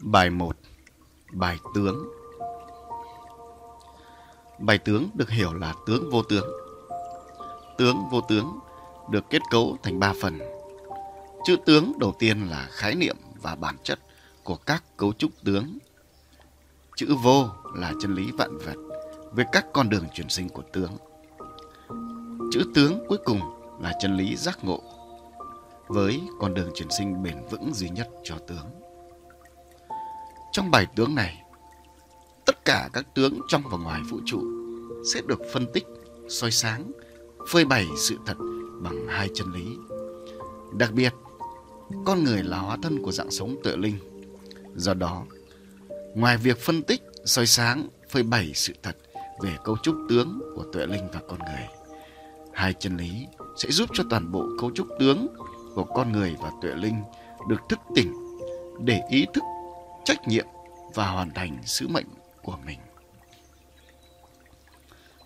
Bài 1 Bài tướng Bài tướng được hiểu là tướng vô tướng. Tướng vô tướng được kết cấu thành 3 phần. Chữ tướng đầu tiên là khái niệm và bản chất của các cấu trúc tướng. Chữ vô là chân lý vạn vật với các con đường chuyển sinh của tướng. Chữ tướng cuối cùng là chân lý giác ngộ với con đường chuyển sinh bền vững duy nhất cho tướng. Trong bài tướng này, tất cả các tướng trong và ngoài vũ trụ sẽ được phân tích, soi sáng, phơi bày sự thật bằng hai chân lý. Đặc biệt, con người là hóa thân của dạng sống tự linh. Do đó, ngoài việc phân tích, soi sáng, phơi bày sự thật về cấu trúc tướng của tuệ linh và con người, hai chân lý sẽ giúp cho toàn bộ cấu trúc tướng của con người và tuệ linh được thức tỉnh để ý thức trách nhiệm và hoàn thành sứ mệnh của mình.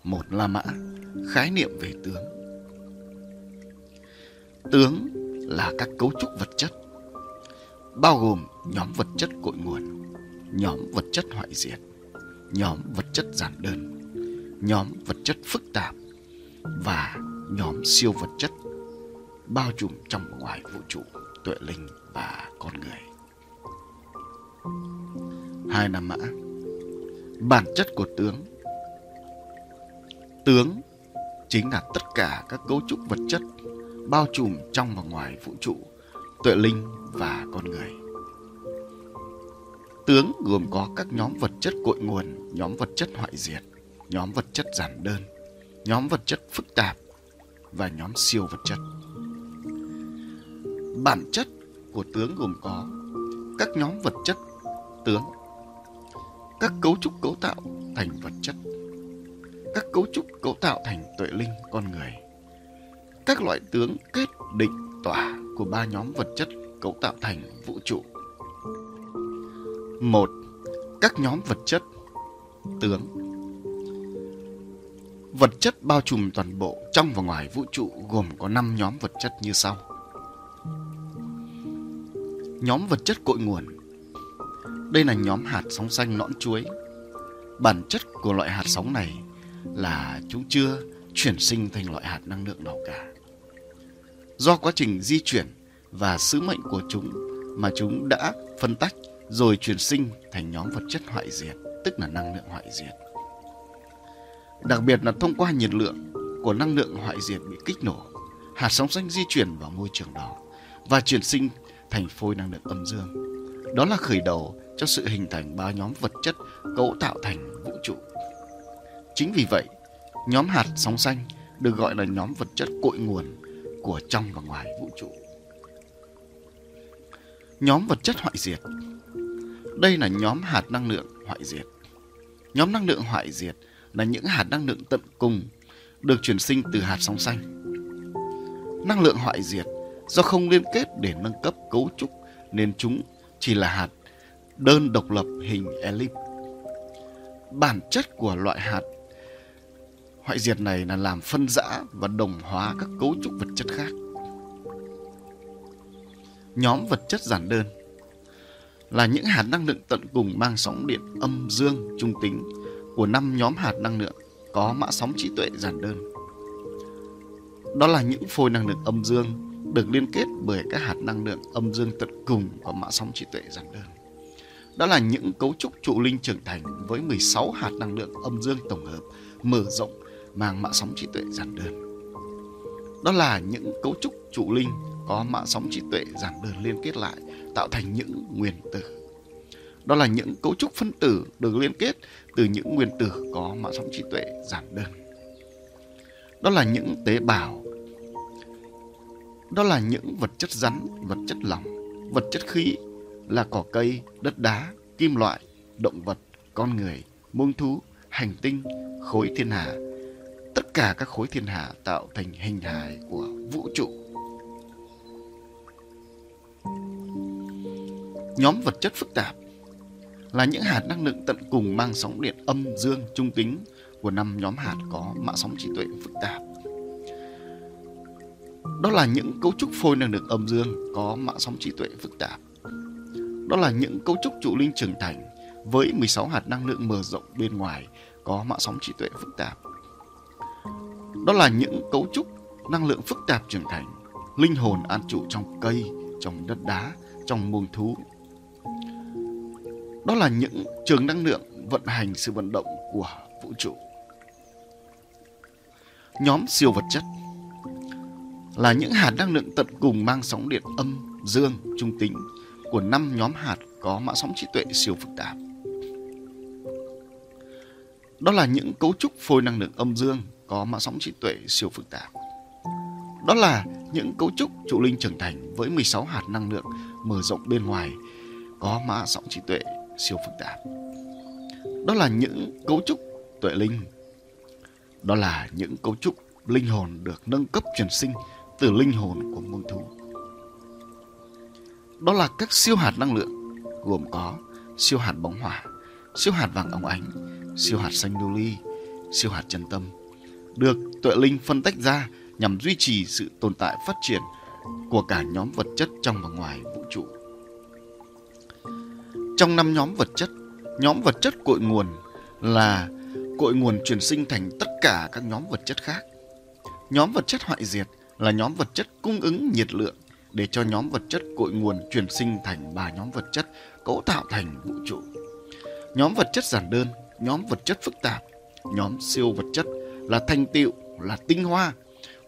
Một La Mã, khái niệm về tướng. Tướng là các cấu trúc vật chất, bao gồm nhóm vật chất cội nguồn, nhóm vật chất hoại diệt, nhóm vật chất giản đơn, nhóm vật chất phức tạp và nhóm siêu vật chất bao trùm trong và ngoài vũ trụ, tuệ linh và con người hai năm mã. Bản chất của tướng. Tướng chính là tất cả các cấu trúc vật chất bao trùm trong và ngoài vũ trụ, tuệ linh và con người. Tướng gồm có các nhóm vật chất cội nguồn, nhóm vật chất hoại diệt, nhóm vật chất giản đơn, nhóm vật chất phức tạp và nhóm siêu vật chất. Bản chất của tướng gồm có các nhóm vật chất tướng. Các cấu trúc cấu tạo thành vật chất. Các cấu trúc cấu tạo thành tuệ linh, con người. Các loại tướng kết định tỏa của ba nhóm vật chất cấu tạo thành vũ trụ. Một, các nhóm vật chất. Tướng. Vật chất bao trùm toàn bộ trong và ngoài vũ trụ gồm có 5 nhóm vật chất như sau. Nhóm vật chất cội nguồn đây là nhóm hạt sóng xanh nõn chuối. Bản chất của loại hạt sóng này là chúng chưa chuyển sinh thành loại hạt năng lượng nào cả. Do quá trình di chuyển và sứ mệnh của chúng mà chúng đã phân tách rồi chuyển sinh thành nhóm vật chất hoại diệt, tức là năng lượng hoại diệt. Đặc biệt là thông qua nhiệt lượng của năng lượng hoại diệt bị kích nổ, hạt sóng xanh di chuyển vào môi trường đó và chuyển sinh thành phôi năng lượng âm dương. Đó là khởi đầu cho sự hình thành ba nhóm vật chất cấu tạo thành vũ trụ. Chính vì vậy, nhóm hạt sóng xanh được gọi là nhóm vật chất cội nguồn của trong và ngoài vũ trụ. Nhóm vật chất hoại diệt Đây là nhóm hạt năng lượng hoại diệt. Nhóm năng lượng hoại diệt là những hạt năng lượng tận cùng được chuyển sinh từ hạt sóng xanh. Năng lượng hoại diệt do không liên kết để nâng cấp cấu trúc nên chúng chỉ là hạt đơn độc lập hình elip. Bản chất của loại hạt, hoại diệt này là làm phân rã và đồng hóa các cấu trúc vật chất khác. Nhóm vật chất giản đơn là những hạt năng lượng tận cùng mang sóng điện âm dương trung tính của năm nhóm hạt năng lượng có mã sóng trí tuệ giản đơn. Đó là những phôi năng lượng âm dương được liên kết bởi các hạt năng lượng âm dương tận cùng có mã sóng trí tuệ giản đơn. Đó là những cấu trúc trụ linh trưởng thành với 16 hạt năng lượng âm dương tổng hợp mở rộng mang mã sóng trí tuệ giản đơn. Đó là những cấu trúc trụ linh có mã sóng trí tuệ giản đơn liên kết lại tạo thành những nguyên tử. Đó là những cấu trúc phân tử được liên kết từ những nguyên tử có mã sóng trí tuệ giản đơn. Đó là những tế bào. Đó là những vật chất rắn, vật chất lỏng, vật chất khí là cỏ cây, đất đá, kim loại, động vật, con người, muông thú, hành tinh, khối thiên hà. Tất cả các khối thiên hà tạo thành hình hài của vũ trụ. Nhóm vật chất phức tạp là những hạt năng lượng tận cùng mang sóng điện âm dương trung tính của năm nhóm hạt có mã sóng trí tuệ phức tạp. Đó là những cấu trúc phôi năng lượng âm dương có mã sóng trí tuệ phức tạp đó là những cấu trúc trụ linh trưởng thành với 16 hạt năng lượng mở rộng bên ngoài có mạng sóng trí tuệ phức tạp. Đó là những cấu trúc năng lượng phức tạp trưởng thành, linh hồn an trụ trong cây, trong đất đá, trong muông thú. Đó là những trường năng lượng vận hành sự vận động của vũ trụ. Nhóm siêu vật chất là những hạt năng lượng tận cùng mang sóng điện âm, dương, trung tính của năm nhóm hạt có mã sóng trí tuệ siêu phức tạp. Đó là những cấu trúc phôi năng lượng âm dương có mã sóng trí tuệ siêu phức tạp. Đó là những cấu trúc trụ linh trưởng thành với 16 hạt năng lượng mở rộng bên ngoài có mã sóng trí tuệ siêu phức tạp. Đó là những cấu trúc tuệ linh. Đó là những cấu trúc linh hồn được nâng cấp truyền sinh từ linh hồn của muôn thú. Đó là các siêu hạt năng lượng gồm có siêu hạt bóng hỏa, siêu hạt vàng óng ánh, siêu hạt xanh lưu ly, siêu hạt chân tâm được tuệ linh phân tách ra nhằm duy trì sự tồn tại phát triển của cả nhóm vật chất trong và ngoài vũ trụ. Trong năm nhóm vật chất, nhóm vật chất cội nguồn là cội nguồn truyền sinh thành tất cả các nhóm vật chất khác. Nhóm vật chất hoại diệt là nhóm vật chất cung ứng nhiệt lượng để cho nhóm vật chất cội nguồn truyền sinh thành ba nhóm vật chất cấu tạo thành vũ trụ. Nhóm vật chất giản đơn, nhóm vật chất phức tạp, nhóm siêu vật chất là thành tựu, là tinh hoa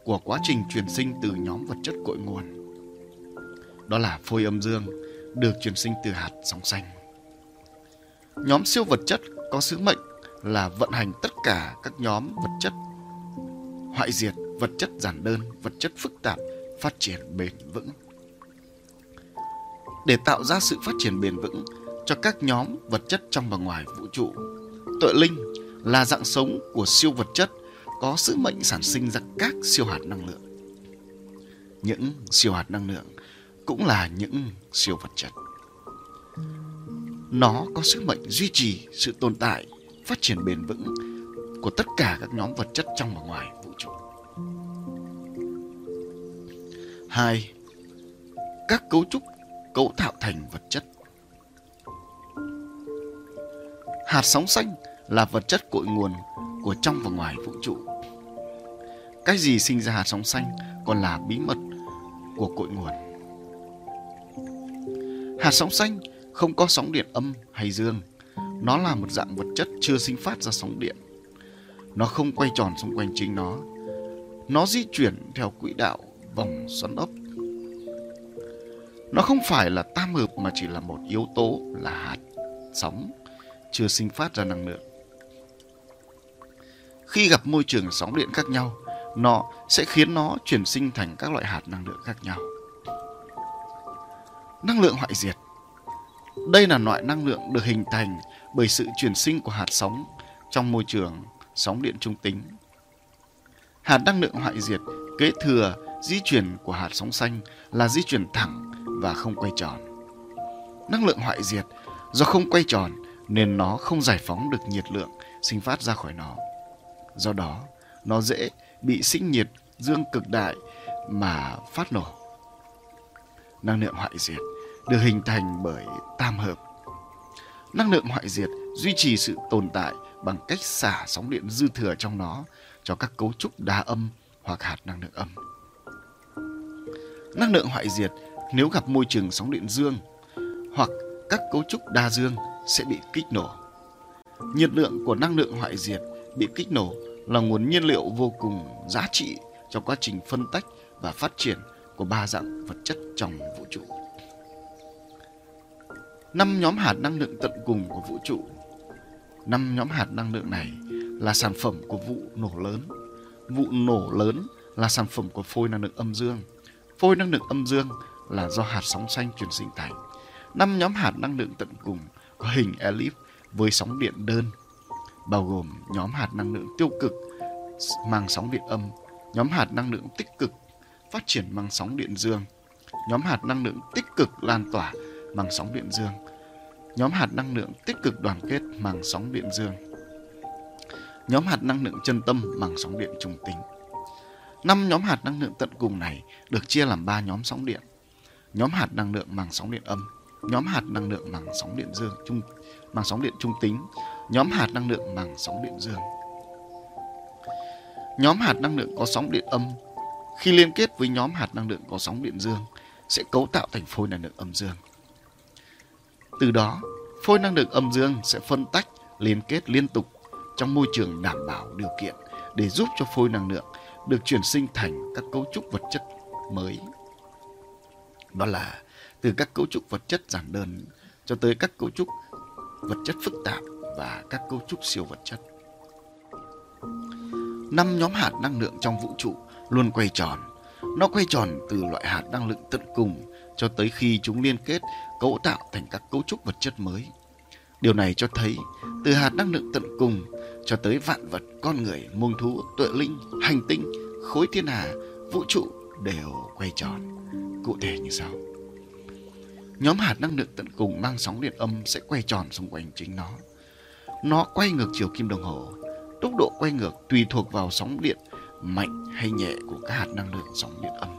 của quá trình truyền sinh từ nhóm vật chất cội nguồn. Đó là phôi âm dương được truyền sinh từ hạt sóng xanh. Nhóm siêu vật chất có sứ mệnh là vận hành tất cả các nhóm vật chất hoại diệt vật chất giản đơn, vật chất phức tạp phát triển bền vững. Để tạo ra sự phát triển bền vững cho các nhóm vật chất trong và ngoài vũ trụ, tuệ linh là dạng sống của siêu vật chất có sứ mệnh sản sinh ra các siêu hạt năng lượng. Những siêu hạt năng lượng cũng là những siêu vật chất. Nó có sứ mệnh duy trì sự tồn tại, phát triển bền vững của tất cả các nhóm vật chất trong và ngoài 2. Các cấu trúc, cấu tạo thành vật chất. Hạt sóng xanh là vật chất cội nguồn của trong và ngoài vũ trụ. Cái gì sinh ra hạt sóng xanh còn là bí mật của cội nguồn. Hạt sóng xanh không có sóng điện âm hay dương. Nó là một dạng vật chất chưa sinh phát ra sóng điện. Nó không quay tròn xung quanh chính nó. Nó di chuyển theo quỹ đạo vòng xoắn ốc. Nó không phải là tam hợp mà chỉ là một yếu tố là hạt sóng chưa sinh phát ra năng lượng. Khi gặp môi trường sóng điện khác nhau, nó sẽ khiến nó chuyển sinh thành các loại hạt năng lượng khác nhau. Năng lượng hoại diệt Đây là loại năng lượng được hình thành bởi sự chuyển sinh của hạt sóng trong môi trường sóng điện trung tính. Hạt năng lượng hoại diệt kế thừa di chuyển của hạt sóng xanh là di chuyển thẳng và không quay tròn. Năng lượng hoại diệt do không quay tròn nên nó không giải phóng được nhiệt lượng sinh phát ra khỏi nó. Do đó, nó dễ bị sinh nhiệt dương cực đại mà phát nổ. Năng lượng hoại diệt được hình thành bởi tam hợp. Năng lượng hoại diệt duy trì sự tồn tại bằng cách xả sóng điện dư thừa trong nó cho các cấu trúc đa âm hoặc hạt năng lượng âm. Năng lượng hoại diệt nếu gặp môi trường sóng điện dương hoặc các cấu trúc đa dương sẽ bị kích nổ. Nhiệt lượng của năng lượng hoại diệt bị kích nổ là nguồn nhiên liệu vô cùng giá trị cho quá trình phân tách và phát triển của ba dạng vật chất trong vũ trụ. Năm nhóm hạt năng lượng tận cùng của vũ trụ. Năm nhóm hạt năng lượng này là sản phẩm của vụ nổ lớn. Vụ nổ lớn là sản phẩm của phôi năng lượng âm dương. Phôi năng lượng âm dương là do hạt sóng xanh truyền sinh thành. Năm nhóm hạt năng lượng tận cùng có hình elip với sóng điện đơn bao gồm nhóm hạt năng lượng tiêu cực mang sóng điện âm, nhóm hạt năng lượng tích cực phát triển mang sóng điện dương, nhóm hạt năng lượng tích cực lan tỏa mang sóng điện dương, nhóm hạt năng lượng tích cực đoàn kết mang sóng điện dương, nhóm hạt năng lượng chân tâm mang sóng điện trung tính. Năm nhóm hạt năng lượng tận cùng này được chia làm ba nhóm sóng điện. Nhóm hạt năng lượng màng sóng điện âm, nhóm hạt năng lượng bằng sóng điện dương trung bằng sóng điện trung tính, nhóm hạt năng lượng bằng sóng điện dương. Nhóm hạt năng lượng có sóng điện âm khi liên kết với nhóm hạt năng lượng có sóng điện dương sẽ cấu tạo thành phôi năng lượng âm dương. Từ đó, phôi năng lượng âm dương sẽ phân tách, liên kết liên tục trong môi trường đảm bảo điều kiện để giúp cho phôi năng lượng được chuyển sinh thành các cấu trúc vật chất mới. Đó là từ các cấu trúc vật chất giản đơn cho tới các cấu trúc vật chất phức tạp và các cấu trúc siêu vật chất. Năm nhóm hạt năng lượng trong vũ trụ luôn quay tròn. Nó quay tròn từ loại hạt năng lượng tận cùng cho tới khi chúng liên kết, cấu tạo thành các cấu trúc vật chất mới. Điều này cho thấy từ hạt năng lượng tận cùng cho tới vạn vật, con người, muông thú, tuệ linh, hành tinh, khối thiên hà, vũ trụ đều quay tròn. Cụ thể như sau. Nhóm hạt năng lượng tận cùng mang sóng điện âm sẽ quay tròn xung quanh chính nó. Nó quay ngược chiều kim đồng hồ. Tốc độ quay ngược tùy thuộc vào sóng điện mạnh hay nhẹ của các hạt năng lượng sóng điện âm.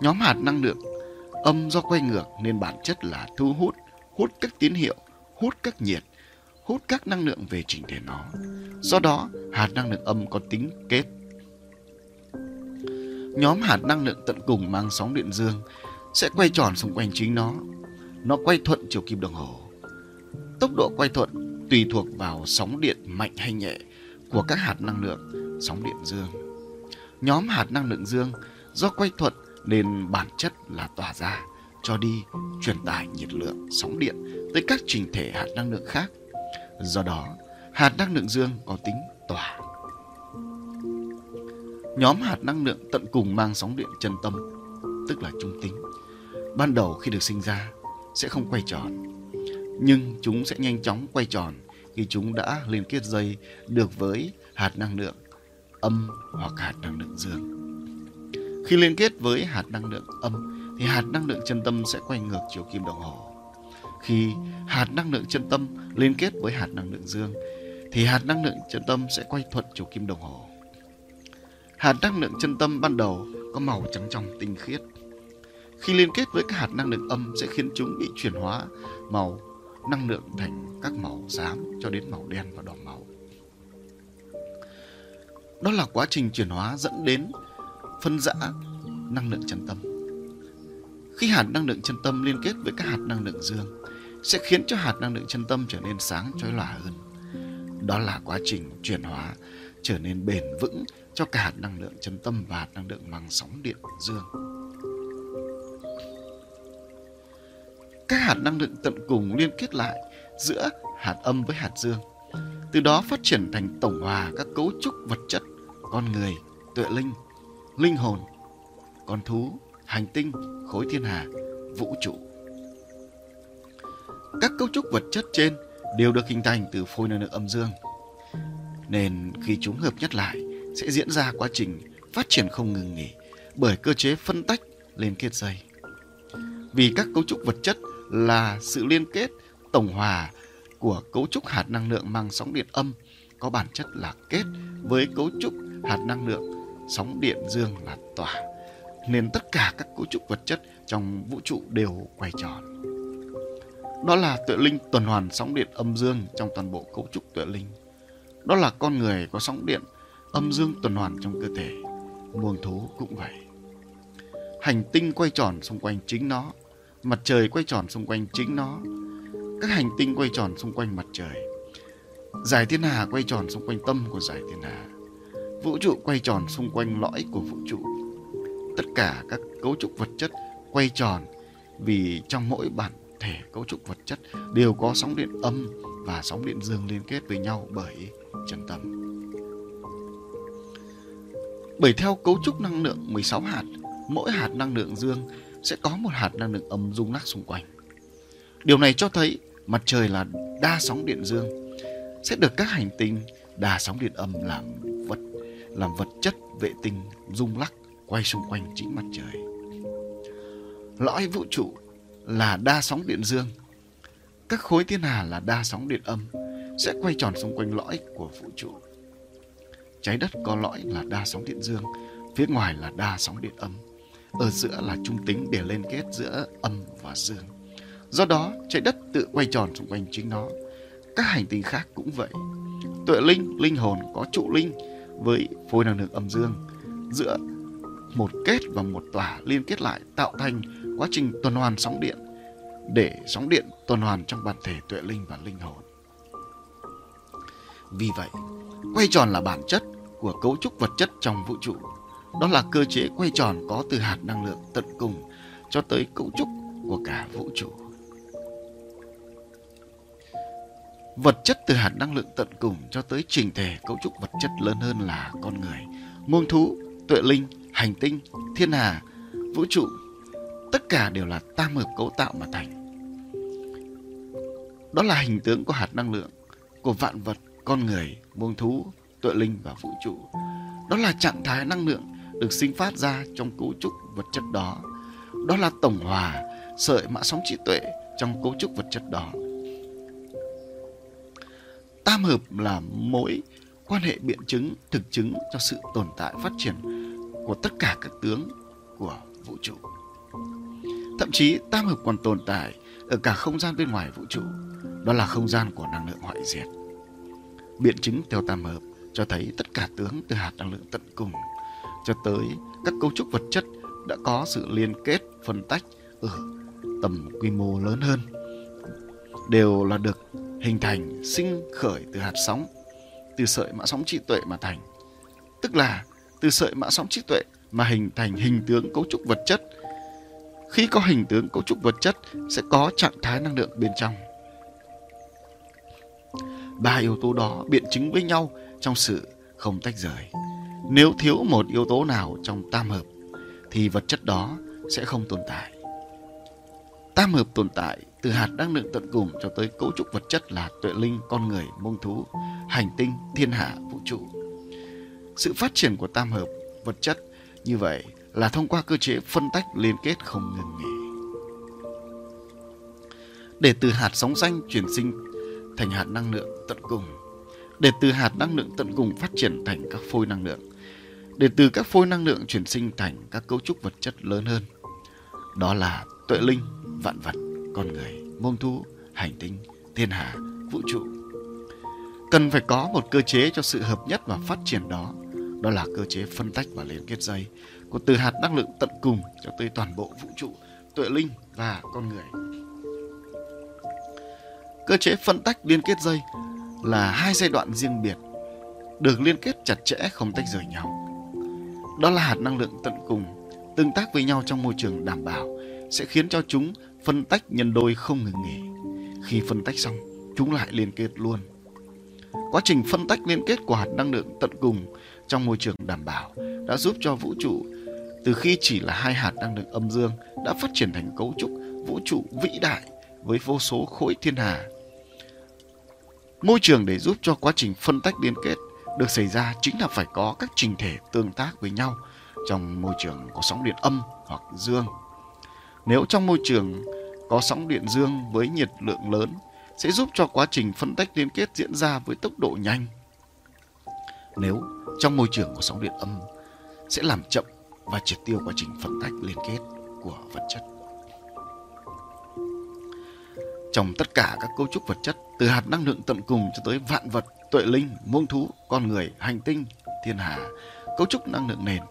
Nhóm hạt năng lượng âm do quay ngược nên bản chất là thu hút, hút các tín hiệu, hút các nhiệt, hút các năng lượng về trình thể nó. Do đó, hạt năng lượng âm có tính kết. Nhóm hạt năng lượng tận cùng mang sóng điện dương sẽ quay tròn xung quanh chính nó. Nó quay thuận chiều kim đồng hồ. Tốc độ quay thuận tùy thuộc vào sóng điện mạnh hay nhẹ của các hạt năng lượng sóng điện dương. Nhóm hạt năng lượng dương do quay thuận nên bản chất là tỏa ra, cho đi, truyền tải nhiệt lượng sóng điện tới các trình thể hạt năng lượng khác. Do đó, hạt năng lượng dương có tính tỏa. Nhóm hạt năng lượng tận cùng mang sóng điện chân tâm, tức là trung tính. Ban đầu khi được sinh ra sẽ không quay tròn, nhưng chúng sẽ nhanh chóng quay tròn khi chúng đã liên kết dây được với hạt năng lượng âm hoặc hạt năng lượng dương. Khi liên kết với hạt năng lượng âm thì hạt năng lượng chân tâm sẽ quay ngược chiều kim đồng hồ. Khi hạt năng lượng chân tâm liên kết với hạt năng lượng dương, thì hạt năng lượng chân tâm sẽ quay thuận chiều kim đồng hồ. Hạt năng lượng chân tâm ban đầu có màu trắng trong tinh khiết. Khi liên kết với các hạt năng lượng âm sẽ khiến chúng bị chuyển hóa màu năng lượng thành các màu xám cho đến màu đen và đỏ máu. Đó là quá trình chuyển hóa dẫn đến phân rã năng lượng chân tâm. Khi hạt năng lượng chân tâm liên kết với các hạt năng lượng dương sẽ khiến cho hạt năng lượng chân tâm trở nên sáng chói lòa hơn. Đó là quá trình chuyển hóa trở nên bền vững cho cả hạt năng lượng chân tâm và hạt năng lượng mang sóng điện dương. Các hạt năng lượng tận cùng liên kết lại giữa hạt âm với hạt dương. Từ đó phát triển thành tổng hòa các cấu trúc vật chất con người, tuệ linh, linh hồn, con thú, hành tinh, khối thiên hà, vũ trụ. Các cấu trúc vật chất trên đều được hình thành từ phôi năng lượng âm dương. Nên khi chúng hợp nhất lại, sẽ diễn ra quá trình phát triển không ngừng nghỉ bởi cơ chế phân tách liên kết dây. Vì các cấu trúc vật chất là sự liên kết, tổng hòa của cấu trúc hạt năng lượng mang sóng điện âm có bản chất là kết với cấu trúc hạt năng lượng sóng điện dương là tỏa nên tất cả các cấu trúc vật chất trong vũ trụ đều quay tròn đó là tuệ linh tuần hoàn sóng điện âm dương trong toàn bộ cấu trúc tuệ linh. Đó là con người có sóng điện âm dương tuần hoàn trong cơ thể. Muông thú cũng vậy. Hành tinh quay tròn xung quanh chính nó, mặt trời quay tròn xung quanh chính nó. Các hành tinh quay tròn xung quanh mặt trời. Giải thiên hà quay tròn xung quanh tâm của giải thiên hà. Vũ trụ quay tròn xung quanh lõi của vũ trụ. Tất cả các cấu trúc vật chất quay tròn vì trong mỗi bản thể cấu trúc vật chất đều có sóng điện âm và sóng điện dương liên kết với nhau bởi chân tâm. Bởi theo cấu trúc năng lượng 16 hạt, mỗi hạt năng lượng dương sẽ có một hạt năng lượng âm rung lắc xung quanh. Điều này cho thấy mặt trời là đa sóng điện dương sẽ được các hành tinh đa sóng điện âm làm vật làm vật chất vệ tinh rung lắc quay xung quanh chính mặt trời. Lõi vũ trụ là đa sóng điện dương. Các khối thiên hà là đa sóng điện âm sẽ quay tròn xung quanh lõi của vũ trụ. Trái đất có lõi là đa sóng điện dương, phía ngoài là đa sóng điện âm. Ở giữa là trung tính để liên kết giữa âm và dương. Do đó, trái đất tự quay tròn xung quanh chính nó. Các hành tinh khác cũng vậy. Tuệ linh, linh hồn có trụ linh với phôi năng lượng âm dương giữa một kết và một tỏa liên kết lại tạo thành quá trình tuần hoàn sóng điện để sóng điện tuần hoàn trong bản thể tuệ linh và linh hồn. Vì vậy, quay tròn là bản chất của cấu trúc vật chất trong vũ trụ. Đó là cơ chế quay tròn có từ hạt năng lượng tận cùng cho tới cấu trúc của cả vũ trụ. Vật chất từ hạt năng lượng tận cùng cho tới trình thể cấu trúc vật chất lớn hơn là con người, muôn thú, tuệ linh, hành tinh, thiên hà, vũ trụ. Tất cả đều là tam hợp cấu tạo mà thành. Đó là hình tướng của hạt năng lượng, của vạn vật, con người, muông thú, tuệ linh và vũ trụ. Đó là trạng thái năng lượng được sinh phát ra trong cấu trúc vật chất đó. Đó là tổng hòa, sợi mã sóng trí tuệ trong cấu trúc vật chất đó. Tam hợp là mối quan hệ biện chứng, thực chứng cho sự tồn tại phát triển của tất cả các tướng của vũ trụ. Thậm chí tam hợp còn tồn tại ở cả không gian bên ngoài vũ trụ, đó là không gian của năng lượng hoại diệt. Biện chứng theo tam hợp cho thấy tất cả tướng từ hạt năng lượng tận cùng cho tới các cấu trúc vật chất đã có sự liên kết phân tách ở tầm quy mô lớn hơn đều là được hình thành sinh khởi từ hạt sóng từ sợi mã sóng trí tuệ mà thành tức là từ sợi mã sóng trí tuệ mà hình thành hình tướng cấu trúc vật chất. Khi có hình tướng cấu trúc vật chất sẽ có trạng thái năng lượng bên trong. Ba yếu tố đó biện chứng với nhau trong sự không tách rời. Nếu thiếu một yếu tố nào trong tam hợp thì vật chất đó sẽ không tồn tại. Tam hợp tồn tại từ hạt năng lượng tận cùng cho tới cấu trúc vật chất là tuệ linh, con người, mông thú, hành tinh, thiên hạ, vũ trụ. Sự phát triển của tam hợp vật chất như vậy là thông qua cơ chế phân tách liên kết không ngừng nghỉ. Để từ hạt sóng xanh chuyển sinh thành hạt năng lượng tận cùng, để từ hạt năng lượng tận cùng phát triển thành các phôi năng lượng, để từ các phôi năng lượng chuyển sinh thành các cấu trúc vật chất lớn hơn. Đó là tuệ linh, vạn vật con người, môn thú, hành tinh, thiên hà, vũ trụ. Cần phải có một cơ chế cho sự hợp nhất và phát triển đó. Đó là cơ chế phân tách và liên kết dây của từ hạt năng lượng tận cùng cho tới toàn bộ vũ trụ, tuệ linh và con người. Cơ chế phân tách liên kết dây là hai giai đoạn riêng biệt, được liên kết chặt chẽ không tách rời nhau. Đó là hạt năng lượng tận cùng tương tác với nhau trong môi trường đảm bảo sẽ khiến cho chúng phân tách nhân đôi không ngừng nghỉ. Khi phân tách xong, chúng lại liên kết luôn. Quá trình phân tách liên kết của hạt năng lượng tận cùng trong môi trường đảm bảo, đã giúp cho vũ trụ, từ khi chỉ là hai hạt năng lượng âm dương, đã phát triển thành cấu trúc vũ trụ vĩ đại với vô số khối thiên hà. Môi trường để giúp cho quá trình phân tách liên kết được xảy ra chính là phải có các trình thể tương tác với nhau trong môi trường có sóng điện âm hoặc dương. Nếu trong môi trường có sóng điện dương với nhiệt lượng lớn, sẽ giúp cho quá trình phân tách liên kết diễn ra với tốc độ nhanh. Nếu trong môi trường của sóng điện âm sẽ làm chậm và triệt tiêu quá trình phân tách liên kết của vật chất. Trong tất cả các cấu trúc vật chất, từ hạt năng lượng tận cùng cho tới vạn vật, tuệ linh, muông thú, con người, hành tinh, thiên hà, cấu trúc năng lượng nền,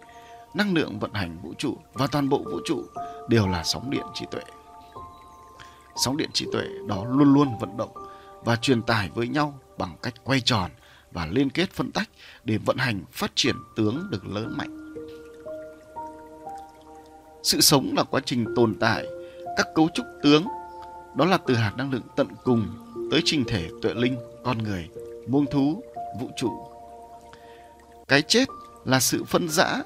năng lượng vận hành vũ trụ và toàn bộ vũ trụ đều là sóng điện trí tuệ. Sóng điện trí tuệ đó luôn luôn vận động và truyền tải với nhau bằng cách quay tròn và liên kết phân tách để vận hành phát triển tướng được lớn mạnh. Sự sống là quá trình tồn tại các cấu trúc tướng đó là từ hạt năng lượng tận cùng tới trình thể tuệ linh, con người, muông thú, vũ trụ. Cái chết là sự phân rã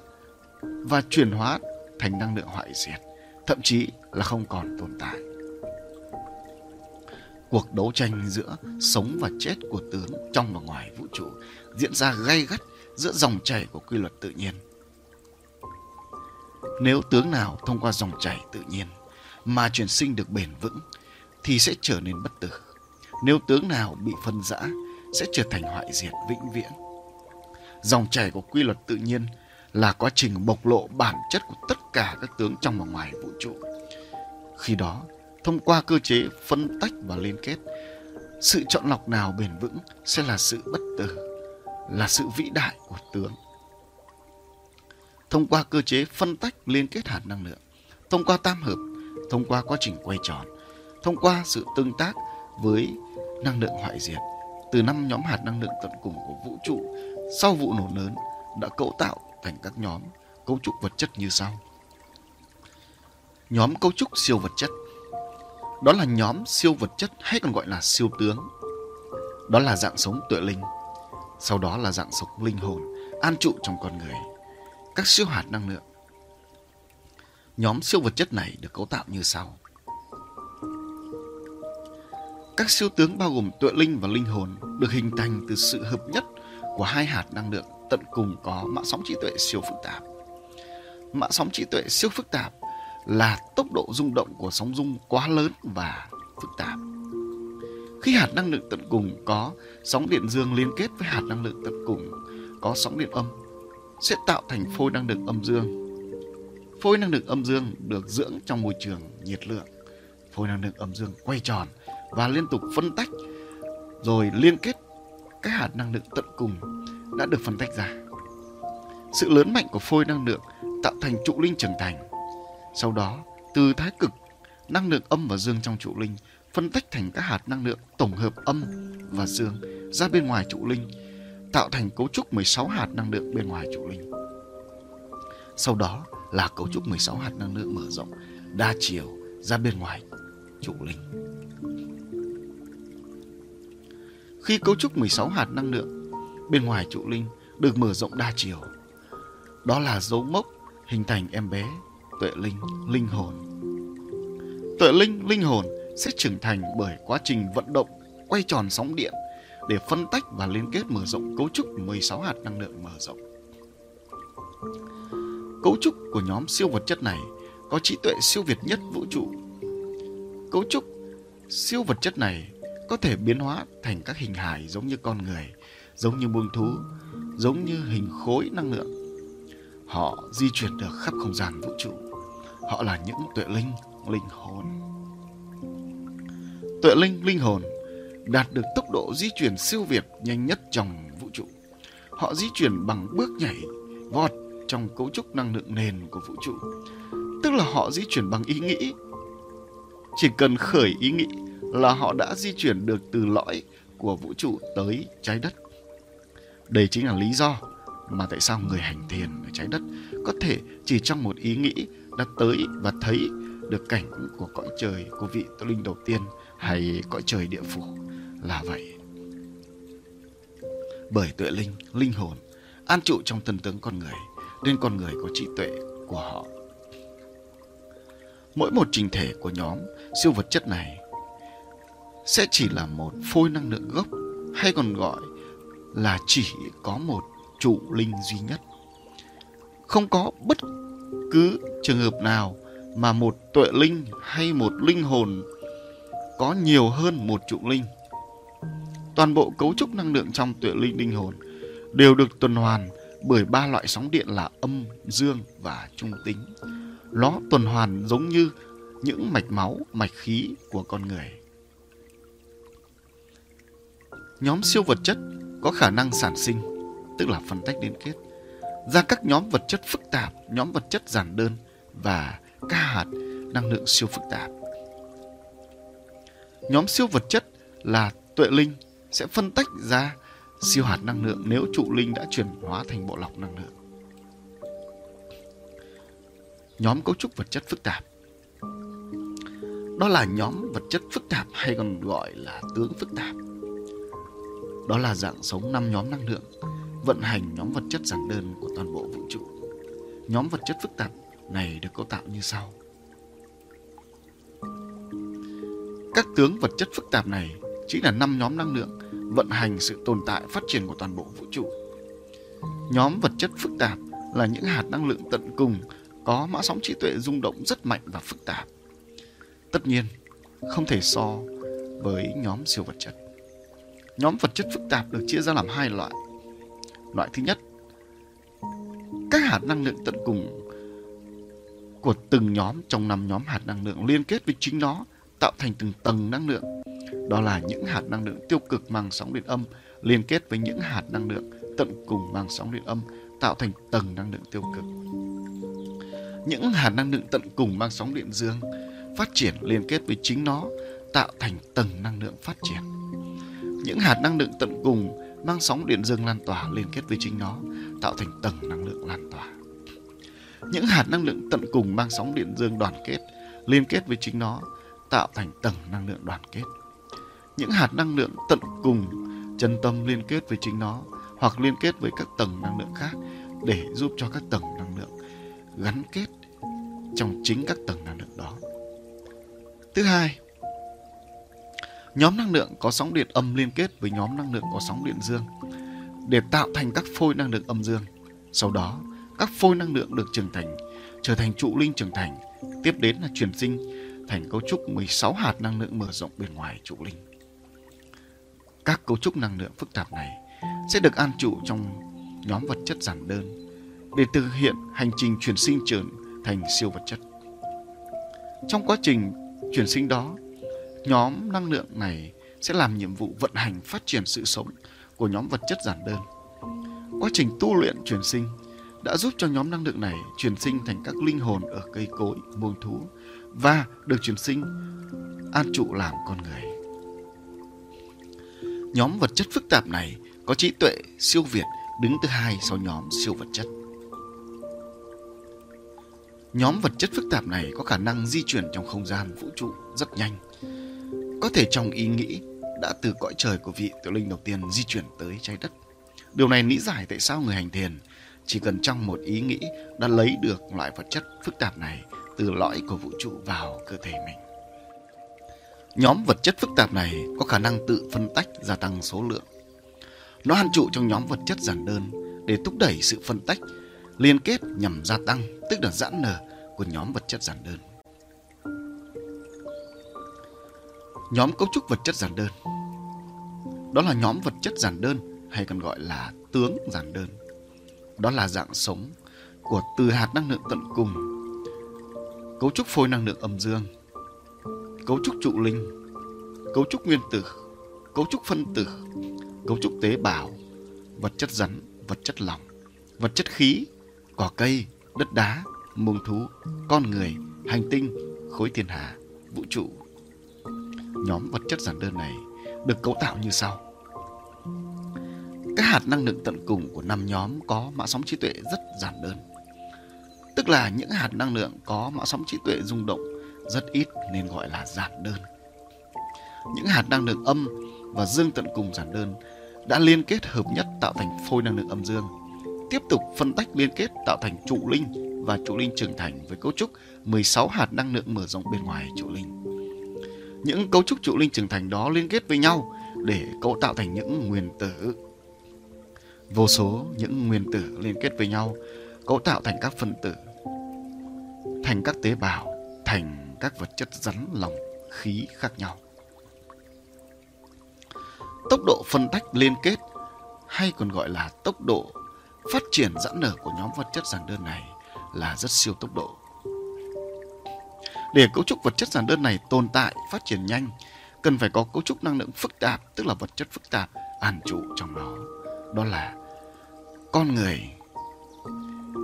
và chuyển hóa thành năng lượng hoại diệt thậm chí là không còn tồn tại. Cuộc đấu tranh giữa sống và chết của tướng trong và ngoài vũ trụ diễn ra gay gắt giữa dòng chảy của quy luật tự nhiên. Nếu tướng nào thông qua dòng chảy tự nhiên mà chuyển sinh được bền vững thì sẽ trở nên bất tử. Nếu tướng nào bị phân rã sẽ trở thành hoại diệt vĩnh viễn. Dòng chảy của quy luật tự nhiên là quá trình bộc lộ bản chất của tất cả các tướng trong và ngoài vũ trụ. Khi đó, thông qua cơ chế phân tách và liên kết. Sự chọn lọc nào bền vững sẽ là sự bất tử, là sự vĩ đại của tướng. Thông qua cơ chế phân tách liên kết hạt năng lượng, thông qua tam hợp, thông qua quá trình quay tròn, thông qua sự tương tác với năng lượng hoại diệt từ năm nhóm hạt năng lượng tận cùng của vũ trụ sau vụ nổ lớn đã cấu tạo thành các nhóm cấu trúc vật chất như sau. Nhóm cấu trúc siêu vật chất đó là nhóm siêu vật chất hay còn gọi là siêu tướng. Đó là dạng sống tuệ linh. Sau đó là dạng sống linh hồn, an trụ trong con người. Các siêu hạt năng lượng. Nhóm siêu vật chất này được cấu tạo như sau. Các siêu tướng bao gồm tuệ linh và linh hồn được hình thành từ sự hợp nhất của hai hạt năng lượng tận cùng có mã sóng trí tuệ siêu phức tạp. Mã sóng trí tuệ siêu phức tạp là tốc độ rung động của sóng rung quá lớn và phức tạp. Khi hạt năng lượng tận cùng có sóng điện dương liên kết với hạt năng lượng tận cùng có sóng điện âm, sẽ tạo thành phôi năng lượng âm dương. Phôi năng lượng âm dương được dưỡng trong môi trường nhiệt lượng. Phôi năng lượng âm dương quay tròn và liên tục phân tách, rồi liên kết các hạt năng lượng tận cùng đã được phân tách ra. Sự lớn mạnh của phôi năng lượng tạo thành trụ linh trưởng thành. Sau đó, từ thái cực, năng lượng âm và dương trong trụ linh phân tách thành các hạt năng lượng tổng hợp âm và dương ra bên ngoài trụ linh, tạo thành cấu trúc 16 hạt năng lượng bên ngoài trụ linh. Sau đó là cấu trúc 16 hạt năng lượng mở rộng đa chiều ra bên ngoài trụ linh. Khi cấu trúc 16 hạt năng lượng bên ngoài trụ linh được mở rộng đa chiều, đó là dấu mốc hình thành em bé, tuệ linh, linh hồn. Tuệ linh, linh hồn sẽ trưởng thành bởi quá trình vận động quay tròn sóng điện để phân tách và liên kết mở rộng cấu trúc 16 hạt năng lượng mở rộng. Cấu trúc của nhóm siêu vật chất này có trí tuệ siêu việt nhất vũ trụ. Cấu trúc siêu vật chất này có thể biến hóa thành các hình hài giống như con người, giống như buông thú, giống như hình khối năng lượng. Họ di chuyển được khắp không gian vũ trụ. Họ là những tuệ linh, linh hồn. Tuệ linh, linh hồn đạt được tốc độ di chuyển siêu việt nhanh nhất trong vũ trụ. Họ di chuyển bằng bước nhảy, vọt trong cấu trúc năng lượng nền của vũ trụ. Tức là họ di chuyển bằng ý nghĩ. Chỉ cần khởi ý nghĩ là họ đã di chuyển được từ lõi của vũ trụ tới trái đất. Đây chính là lý do mà tại sao người hành thiền ở trái đất có thể chỉ trong một ý nghĩ đã tới và thấy được cảnh của cõi trời của vị tự linh đầu tiên hay cõi trời địa phủ là vậy. Bởi tuệ linh, linh hồn an trụ trong thân tướng con người nên con người có trí tuệ của họ. Mỗi một trình thể của nhóm siêu vật chất này sẽ chỉ là một phôi năng lượng gốc hay còn gọi là chỉ có một trụ linh duy nhất. Không có bất cứ trường hợp nào mà một tuệ linh hay một linh hồn có nhiều hơn một trụ linh. Toàn bộ cấu trúc năng lượng trong tuệ linh linh hồn đều được tuần hoàn bởi ba loại sóng điện là âm, dương và trung tính. Nó tuần hoàn giống như những mạch máu, mạch khí của con người. Nhóm siêu vật chất có khả năng sản sinh, tức là phân tách liên kết, ra các nhóm vật chất phức tạp, nhóm vật chất giản đơn và các hạt năng lượng siêu phức tạp. Nhóm siêu vật chất là tuệ linh sẽ phân tách ra siêu hạt năng lượng nếu trụ linh đã chuyển hóa thành bộ lọc năng lượng. Nhóm cấu trúc vật chất phức tạp Đó là nhóm vật chất phức tạp hay còn gọi là tướng phức tạp. Đó là dạng sống năm nhóm năng lượng, vận hành nhóm vật chất giản đơn của toàn bộ vũ trụ. Nhóm vật chất phức tạp này được cấu tạo như sau. Các tướng vật chất phức tạp này chính là năm nhóm năng lượng vận hành sự tồn tại phát triển của toàn bộ vũ trụ. Nhóm vật chất phức tạp là những hạt năng lượng tận cùng có mã sóng trí tuệ rung động rất mạnh và phức tạp. Tất nhiên, không thể so với nhóm siêu vật chất. Nhóm vật chất phức tạp được chia ra làm hai loại. Loại thứ nhất, các hạt năng lượng tận cùng của từng nhóm trong năm nhóm hạt năng lượng liên kết với chính nó tạo thành từng tầng năng lượng. Đó là những hạt năng lượng tiêu cực mang sóng điện âm liên kết với những hạt năng lượng tận cùng mang sóng điện âm tạo thành tầng năng lượng tiêu cực. Những hạt năng lượng tận cùng mang sóng điện dương phát triển liên kết với chính nó tạo thành tầng năng lượng phát triển. Những hạt năng lượng tận cùng mang sóng điện dương lan tỏa liên kết với chính nó tạo thành tầng năng lượng lan tỏa. Những hạt năng lượng tận cùng mang sóng điện dương đoàn kết liên kết với chính nó tạo thành tầng năng lượng đoàn kết. Những hạt năng lượng tận cùng chân tâm liên kết với chính nó hoặc liên kết với các tầng năng lượng khác để giúp cho các tầng năng lượng gắn kết trong chính các tầng năng lượng đó. Thứ hai, nhóm năng lượng có sóng điện âm liên kết với nhóm năng lượng có sóng điện dương để tạo thành các phôi năng lượng âm dương. Sau đó, các phôi năng lượng được trưởng thành, trở thành trụ linh trưởng thành, tiếp đến là chuyển sinh thành cấu trúc 16 hạt năng lượng mở rộng bên ngoài trụ linh. Các cấu trúc năng lượng phức tạp này sẽ được an trụ trong nhóm vật chất giản đơn để thực hiện hành trình chuyển sinh trở thành siêu vật chất. Trong quá trình chuyển sinh đó, nhóm năng lượng này sẽ làm nhiệm vụ vận hành phát triển sự sống của nhóm vật chất giản đơn. Quá trình tu luyện chuyển sinh đã giúp cho nhóm năng lượng này chuyển sinh thành các linh hồn ở cây cối, muông thú và được chuyển sinh an trụ làm con người. Nhóm vật chất phức tạp này có trí tuệ siêu việt đứng thứ hai sau nhóm siêu vật chất. Nhóm vật chất phức tạp này có khả năng di chuyển trong không gian vũ trụ rất nhanh. Có thể trong ý nghĩ đã từ cõi trời của vị tiểu linh đầu tiên di chuyển tới trái đất. Điều này lý giải tại sao người hành thiền chỉ cần trong một ý nghĩ đã lấy được loại vật chất phức tạp này từ lõi của vũ trụ vào cơ thể mình. Nhóm vật chất phức tạp này có khả năng tự phân tách gia tăng số lượng. Nó hàn trụ trong nhóm vật chất giản đơn để thúc đẩy sự phân tách, liên kết nhằm gia tăng, tức là giãn nở của nhóm vật chất giản đơn. Nhóm cấu trúc vật chất giản đơn Đó là nhóm vật chất giản đơn hay còn gọi là tướng giản đơn. Đó là dạng sống của từ hạt năng lượng tận cùng, cấu trúc phôi năng lượng âm dương, cấu trúc trụ linh, cấu trúc nguyên tử, cấu trúc phân tử, cấu trúc tế bào, vật chất rắn, vật chất lỏng, vật chất khí, cỏ cây, đất đá, muông thú, con người, hành tinh, khối thiên hà, vũ trụ. Nhóm vật chất giản đơn này được cấu tạo như sau. Các hạt năng lượng tận cùng của năm nhóm có mã sóng trí tuệ rất giản đơn. Tức là những hạt năng lượng có mã sóng trí tuệ rung động rất ít nên gọi là giản đơn. Những hạt năng lượng âm và dương tận cùng giản đơn đã liên kết hợp nhất tạo thành phôi năng lượng âm dương, tiếp tục phân tách liên kết tạo thành trụ linh và trụ linh trưởng thành với cấu trúc 16 hạt năng lượng mở rộng bên ngoài trụ linh. Những cấu trúc trụ linh trưởng thành đó liên kết với nhau để cấu tạo thành những nguyên tử. Vô số những nguyên tử liên kết với nhau cấu tạo thành các phân tử, thành các tế bào, thành các vật chất rắn lỏng khí khác nhau. Tốc độ phân tách liên kết hay còn gọi là tốc độ phát triển giãn nở của nhóm vật chất dạng đơn này là rất siêu tốc độ. Để cấu trúc vật chất giản đơn này tồn tại, phát triển nhanh, cần phải có cấu trúc năng lượng phức tạp, tức là vật chất phức tạp, an trụ trong đó. Đó là con người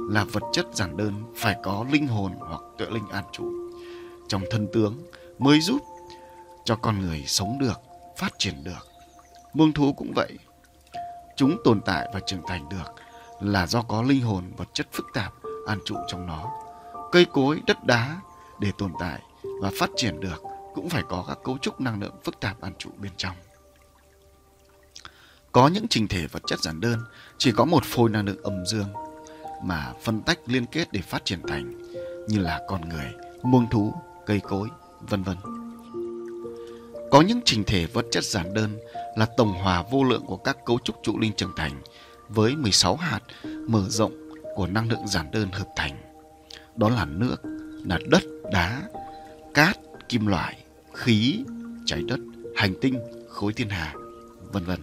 là vật chất giản đơn phải có linh hồn hoặc tuệ linh an trụ trong thân tướng mới giúp cho con người sống được, phát triển được. Muông thú cũng vậy. Chúng tồn tại và trưởng thành được là do có linh hồn vật chất phức tạp an trụ trong nó. Cây cối, đất đá để tồn tại và phát triển được cũng phải có các cấu trúc năng lượng phức tạp ăn trụ bên trong. Có những trình thể vật chất giản đơn chỉ có một phôi năng lượng âm dương mà phân tách liên kết để phát triển thành như là con người, muông thú, cây cối, vân vân. Có những trình thể vật chất giản đơn là tổng hòa vô lượng của các cấu trúc trụ linh trưởng thành với 16 hạt mở rộng của năng lượng giản đơn hợp thành. Đó là nước, là đất, đá, cát, kim loại, khí, trái đất, hành tinh, khối thiên hà, vân vân.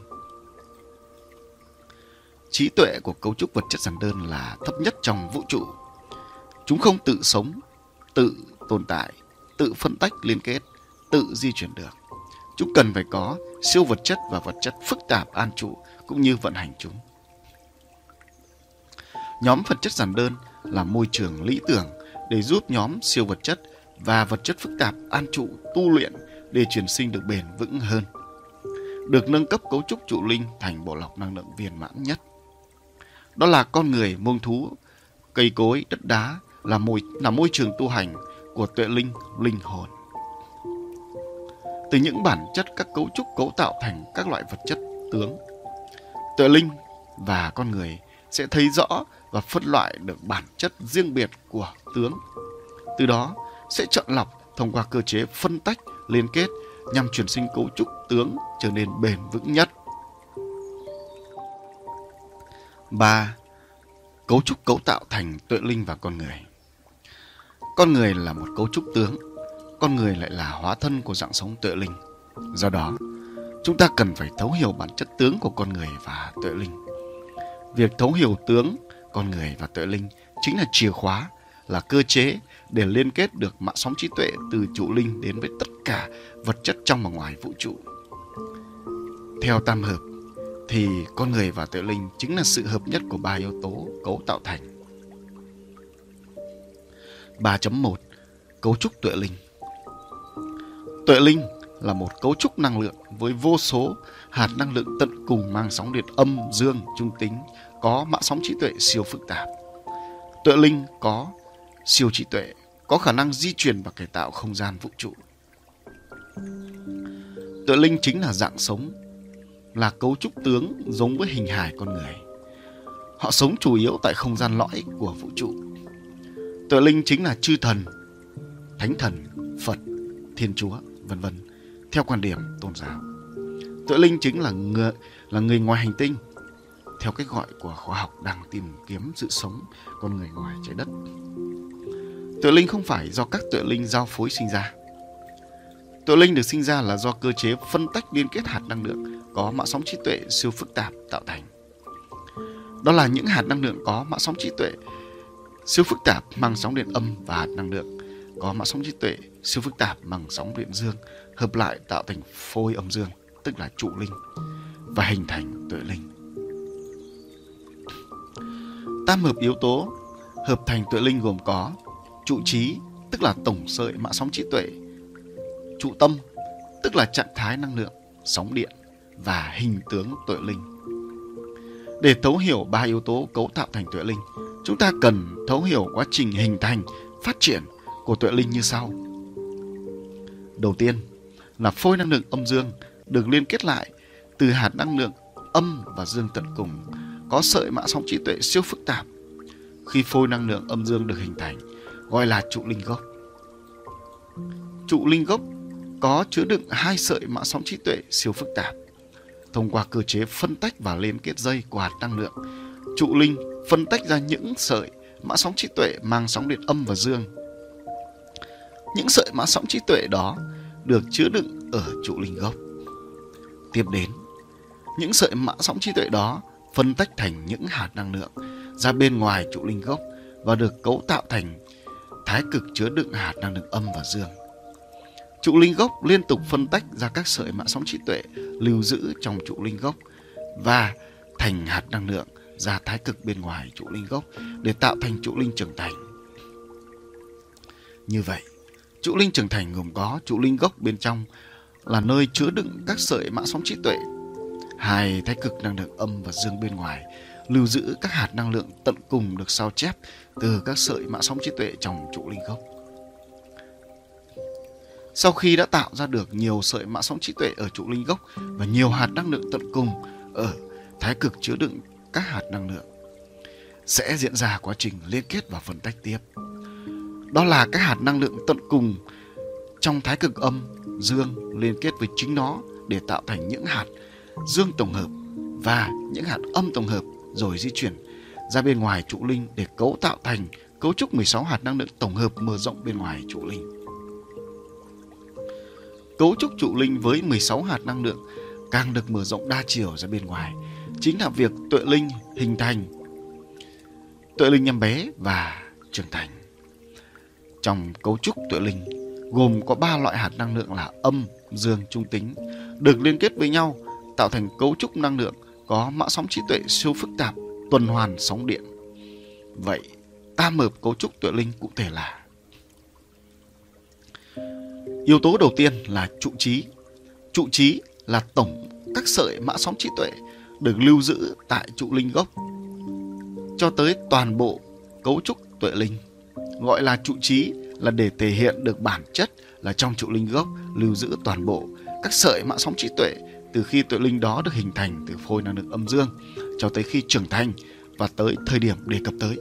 Trí tuệ của cấu trúc vật chất giản đơn là thấp nhất trong vũ trụ. Chúng không tự sống, tự tồn tại, tự phân tách liên kết, tự di chuyển được. Chúng cần phải có siêu vật chất và vật chất phức tạp an trụ cũng như vận hành chúng. Nhóm vật chất giản đơn là môi trường lý tưởng để giúp nhóm siêu vật chất và vật chất phức tạp an trụ tu luyện để chuyển sinh được bền vững hơn. Được nâng cấp cấu trúc trụ linh thành bộ lọc năng lượng viên mãn nhất. Đó là con người, muông thú, cây cối, đất đá là môi là môi trường tu hành của tuệ linh, linh hồn. Từ những bản chất các cấu trúc cấu tạo thành các loại vật chất tướng, tuệ linh và con người sẽ thấy rõ và phân loại được bản chất riêng biệt của tướng. Từ đó sẽ chọn lọc thông qua cơ chế phân tách liên kết nhằm chuyển sinh cấu trúc tướng trở nên bền vững nhất. 3. Cấu trúc cấu tạo thành tuệ linh và con người. Con người là một cấu trúc tướng, con người lại là hóa thân của dạng sống tuệ linh. Do đó, chúng ta cần phải thấu hiểu bản chất tướng của con người và tuệ linh. Việc thấu hiểu tướng, con người và tuệ linh chính là chìa khóa, là cơ chế để liên kết được mạng sóng trí tuệ từ trụ linh đến với tất cả vật chất trong và ngoài vũ trụ. Theo tam hợp, thì con người và tuệ linh chính là sự hợp nhất của ba yếu tố cấu tạo thành. 3.1 Cấu trúc tuệ linh Tuệ linh là một cấu trúc năng lượng với vô số hạt năng lượng tận cùng mang sóng điện âm, dương, trung tính, có mạng sóng trí tuệ siêu phức tạp. Tuệ linh có siêu trí tuệ, có khả năng di chuyển và cải tạo không gian vũ trụ. Tuệ linh chính là dạng sống, là cấu trúc tướng giống với hình hài con người. Họ sống chủ yếu tại không gian lõi của vũ trụ. Tuệ linh chính là chư thần, thánh thần, Phật, Thiên Chúa, vân vân, theo quan điểm tôn giáo. Tuệ linh chính là người, là người ngoài hành tinh, theo cách gọi của khoa học đang tìm kiếm sự sống con người ngoài trái đất. Tuệ linh không phải do các tuệ linh giao phối sinh ra. Tuệ linh được sinh ra là do cơ chế phân tách liên kết hạt năng lượng có mã sóng trí tuệ siêu phức tạp tạo thành. Đó là những hạt năng lượng có mã sóng trí tuệ siêu phức tạp mang sóng điện âm và hạt năng lượng có mã sóng trí tuệ siêu phức tạp bằng sóng điện dương hợp lại tạo thành phôi âm dương, tức là trụ linh, và hình thành tuệ linh tam hợp yếu tố, hợp thành tuệ linh gồm có trụ trí, tức là tổng sợi mã sóng trí tuệ, trụ tâm, tức là trạng thái năng lượng, sóng điện và hình tướng tuệ linh. Để thấu hiểu ba yếu tố cấu tạo thành tuệ linh, chúng ta cần thấu hiểu quá trình hình thành, phát triển của tuệ linh như sau. Đầu tiên là phôi năng lượng âm dương được liên kết lại từ hạt năng lượng âm và dương tận cùng có sợi mã sóng trí tuệ siêu phức tạp. Khi phôi năng lượng âm dương được hình thành, gọi là trụ linh gốc. Trụ linh gốc có chứa đựng hai sợi mã sóng trí tuệ siêu phức tạp. Thông qua cơ chế phân tách và liên kết dây của hạt năng lượng, trụ linh phân tách ra những sợi mã sóng trí tuệ mang sóng điện âm và dương. Những sợi mã sóng trí tuệ đó được chứa đựng ở trụ linh gốc. Tiếp đến, những sợi mã sóng trí tuệ đó phân tách thành những hạt năng lượng ra bên ngoài trụ linh gốc và được cấu tạo thành thái cực chứa đựng hạt năng lượng âm và dương. Trụ linh gốc liên tục phân tách ra các sợi mã sóng trí tuệ lưu giữ trong trụ linh gốc và thành hạt năng lượng ra thái cực bên ngoài trụ linh gốc để tạo thành trụ linh trưởng thành. Như vậy, trụ linh trưởng thành gồm có trụ linh gốc bên trong là nơi chứa đựng các sợi mã sóng trí tuệ hai thái cực năng lượng âm và dương bên ngoài lưu giữ các hạt năng lượng tận cùng được sao chép từ các sợi mã sóng trí tuệ trong trụ linh gốc. Sau khi đã tạo ra được nhiều sợi mã sóng trí tuệ ở trụ linh gốc và nhiều hạt năng lượng tận cùng ở thái cực chứa đựng các hạt năng lượng, sẽ diễn ra quá trình liên kết và phân tách tiếp. Đó là các hạt năng lượng tận cùng trong thái cực âm, dương liên kết với chính nó để tạo thành những hạt dương tổng hợp và những hạt âm tổng hợp rồi di chuyển ra bên ngoài trụ linh để cấu tạo thành cấu trúc 16 hạt năng lượng tổng hợp mở rộng bên ngoài trụ linh. Cấu trúc trụ linh với 16 hạt năng lượng càng được mở rộng đa chiều ra bên ngoài chính là việc tuệ linh hình thành tuệ linh em bé và trưởng thành trong cấu trúc tuệ linh gồm có ba loại hạt năng lượng là âm, dương, trung tính, được liên kết với nhau tạo thành cấu trúc năng lượng có mã sóng trí tuệ siêu phức tạp, tuần hoàn sóng điện. Vậy, tam hợp cấu trúc tuệ linh cụ thể là Yếu tố đầu tiên là trụ trí. Trụ trí là tổng các sợi mã sóng trí tuệ được lưu giữ tại trụ linh gốc cho tới toàn bộ cấu trúc tuệ linh. Gọi là trụ trí là để thể hiện được bản chất là trong trụ linh gốc lưu giữ toàn bộ các sợi mã sóng trí tuệ từ khi tuệ linh đó được hình thành từ phôi năng lượng âm dương, cho tới khi trưởng thành và tới thời điểm đề cập tới.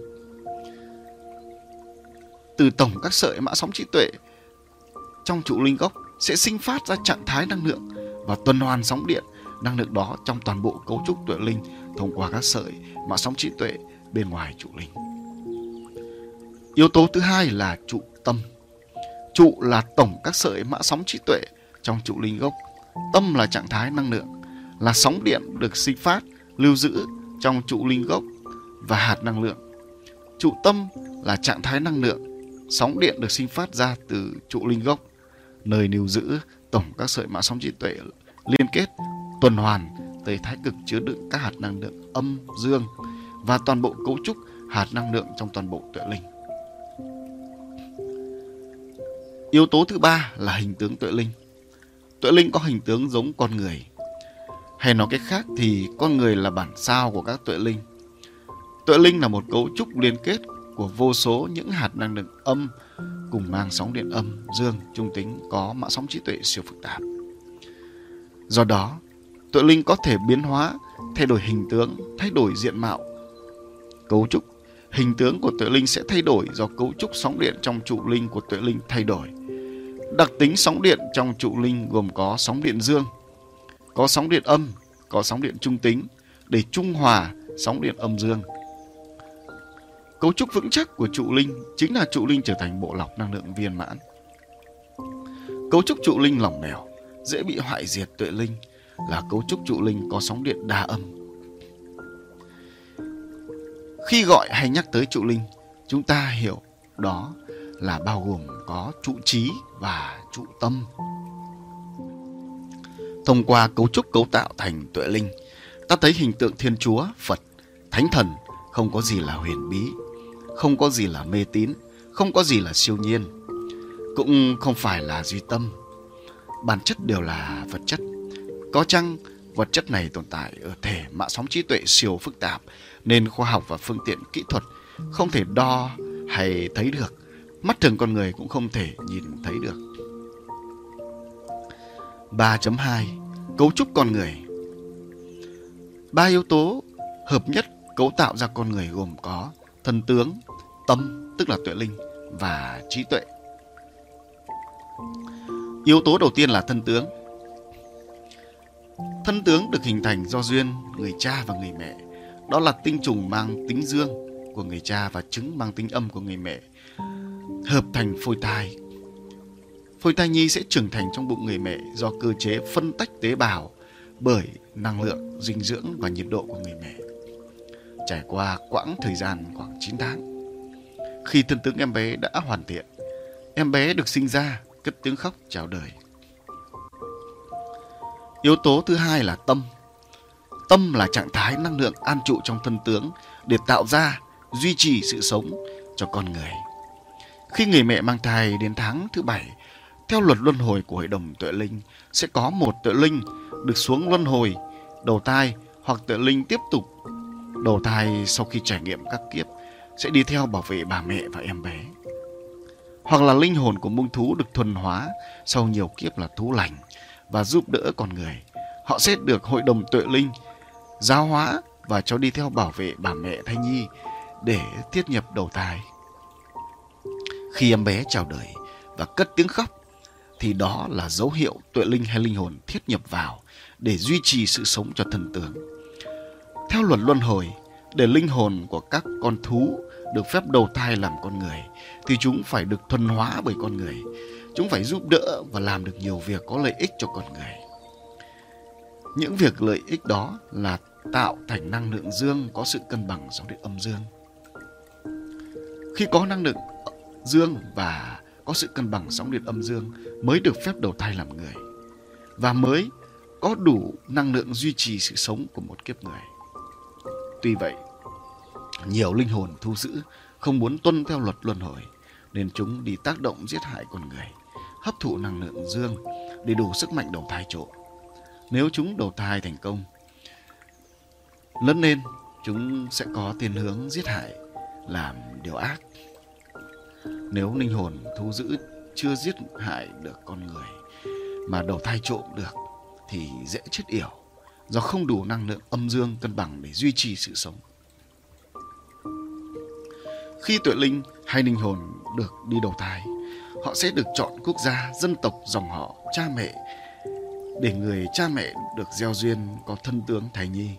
Từ tổng các sợi mã sóng trí tuệ trong trụ linh gốc sẽ sinh phát ra trạng thái năng lượng và tuần hoàn sóng điện, năng lượng đó trong toàn bộ cấu trúc tuệ linh thông qua các sợi mã sóng trí tuệ bên ngoài trụ linh. Yếu tố thứ hai là trụ tâm. Trụ là tổng các sợi mã sóng trí tuệ trong trụ linh gốc. Tâm là trạng thái năng lượng, là sóng điện được sinh phát, lưu giữ trong trụ linh gốc và hạt năng lượng. Trụ tâm là trạng thái năng lượng, sóng điện được sinh phát ra từ trụ linh gốc, nơi lưu giữ tổng các sợi mã sóng trí tuệ liên kết tuần hoàn tới thái cực chứa đựng các hạt năng lượng âm, dương và toàn bộ cấu trúc hạt năng lượng trong toàn bộ tuệ linh. Yếu tố thứ ba là hình tướng tuệ linh. Tuệ linh có hình tướng giống con người. Hay nói cách khác thì con người là bản sao của các tuệ linh. Tuệ linh là một cấu trúc liên kết của vô số những hạt năng lượng âm cùng mang sóng điện âm, dương, trung tính có mã sóng trí tuệ siêu phức tạp. Do đó, tuệ linh có thể biến hóa, thay đổi hình tướng, thay đổi diện mạo. Cấu trúc hình tướng của tuệ linh sẽ thay đổi do cấu trúc sóng điện trong trụ linh của tuệ linh thay đổi. Đặc tính sóng điện trong trụ linh gồm có sóng điện dương, có sóng điện âm, có sóng điện trung tính để trung hòa sóng điện âm dương. Cấu trúc vững chắc của trụ linh chính là trụ linh trở thành bộ lọc năng lượng viên mãn. Cấu trúc trụ linh lỏng lẻo, dễ bị hoại diệt tuệ linh là cấu trúc trụ linh có sóng điện đa âm. Khi gọi hay nhắc tới trụ linh, chúng ta hiểu đó là bao gồm có trụ trí và trụ tâm. Thông qua cấu trúc cấu tạo thành tuệ linh, ta thấy hình tượng Thiên Chúa, Phật, Thánh Thần không có gì là huyền bí, không có gì là mê tín, không có gì là siêu nhiên, cũng không phải là duy tâm. Bản chất đều là vật chất. Có chăng vật chất này tồn tại ở thể mạng sóng trí tuệ siêu phức tạp nên khoa học và phương tiện kỹ thuật không thể đo hay thấy được mắt thường con người cũng không thể nhìn thấy được 3.2 Cấu trúc con người Ba yếu tố hợp nhất cấu tạo ra con người gồm có thần tướng, tâm tức là tuệ linh và trí tuệ. Yếu tố đầu tiên là thân tướng. Thân tướng được hình thành do duyên người cha và người mẹ. Đó là tinh trùng mang tính dương của người cha và trứng mang tính âm của người mẹ hợp thành phôi thai. Phôi thai nhi sẽ trưởng thành trong bụng người mẹ do cơ chế phân tách tế bào bởi năng lượng, dinh dưỡng và nhiệt độ của người mẹ. Trải qua quãng thời gian khoảng 9 tháng, khi thân tướng em bé đã hoàn thiện, em bé được sinh ra, cất tiếng khóc chào đời. Yếu tố thứ hai là tâm. Tâm là trạng thái năng lượng an trụ trong thân tướng để tạo ra, duy trì sự sống cho con người. Khi người mẹ mang thai đến tháng thứ bảy, theo luật luân hồi của hội đồng tuệ linh, sẽ có một tuệ linh được xuống luân hồi, đầu thai hoặc tuệ linh tiếp tục đầu thai sau khi trải nghiệm các kiếp sẽ đi theo bảo vệ bà mẹ và em bé. Hoặc là linh hồn của mông thú được thuần hóa sau nhiều kiếp là thú lành và giúp đỡ con người. Họ sẽ được hội đồng tuệ linh giáo hóa và cho đi theo bảo vệ bà mẹ thai nhi để thiết nhập đầu thai. Khi em bé chào đời và cất tiếng khóc thì đó là dấu hiệu tuệ linh hay linh hồn thiết nhập vào để duy trì sự sống cho thần tường. Theo luật luân hồi, để linh hồn của các con thú được phép đầu thai làm con người thì chúng phải được thuần hóa bởi con người. Chúng phải giúp đỡ và làm được nhiều việc có lợi ích cho con người. Những việc lợi ích đó là tạo thành năng lượng dương có sự cân bằng sóng điện âm dương. Khi có năng lượng dương và có sự cân bằng sóng điện âm dương mới được phép đầu thai làm người và mới có đủ năng lượng duy trì sự sống của một kiếp người. Tuy vậy, nhiều linh hồn thu giữ không muốn tuân theo luật luân hồi nên chúng đi tác động giết hại con người, hấp thụ năng lượng dương để đủ sức mạnh đầu thai trộm. Nếu chúng đầu thai thành công, lớn lên chúng sẽ có thiên hướng giết hại, làm điều ác. Nếu linh hồn thu giữ chưa giết hại được con người mà đầu thai trộm được thì dễ chết yểu do không đủ năng lượng âm dương cân bằng để duy trì sự sống. Khi tuệ linh hay linh hồn được đi đầu thai, họ sẽ được chọn quốc gia, dân tộc, dòng họ, cha mẹ để người cha mẹ được gieo duyên có thân tướng thầy nhi.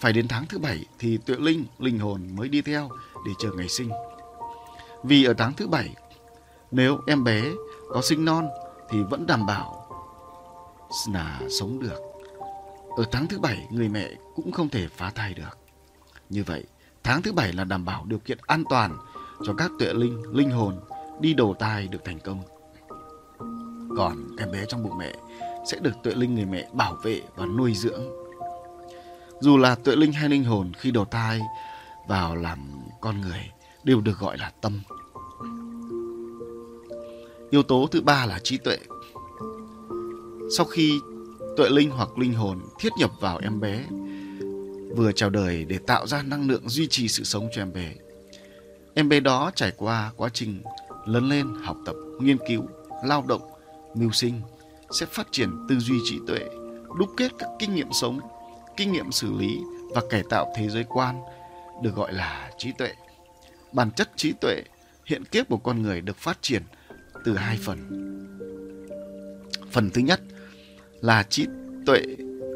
Phải đến tháng thứ bảy thì tuệ linh, linh hồn mới đi theo để chờ ngày sinh. Vì ở tháng thứ bảy, nếu em bé có sinh non thì vẫn đảm bảo là sống được. Ở tháng thứ bảy, người mẹ cũng không thể phá thai được. Như vậy, tháng thứ bảy là đảm bảo điều kiện an toàn cho các tuệ linh, linh hồn đi đầu thai được thành công. Còn em bé trong bụng mẹ sẽ được tuệ linh người mẹ bảo vệ và nuôi dưỡng. Dù là tuệ linh hay linh hồn khi đầu thai vào làm con người đều được gọi là tâm. Yếu tố thứ ba là trí tuệ. Sau khi tuệ linh hoặc linh hồn thiết nhập vào em bé, vừa chào đời để tạo ra năng lượng duy trì sự sống cho em bé. Em bé đó trải qua quá trình lớn lên, học tập, nghiên cứu, lao động, mưu sinh sẽ phát triển tư duy trí tuệ, đúc kết các kinh nghiệm sống, kinh nghiệm xử lý và cải tạo thế giới quan được gọi là trí tuệ. Bản chất trí tuệ hiện kiếp của con người được phát triển từ hai phần. Phần thứ nhất là trí tuệ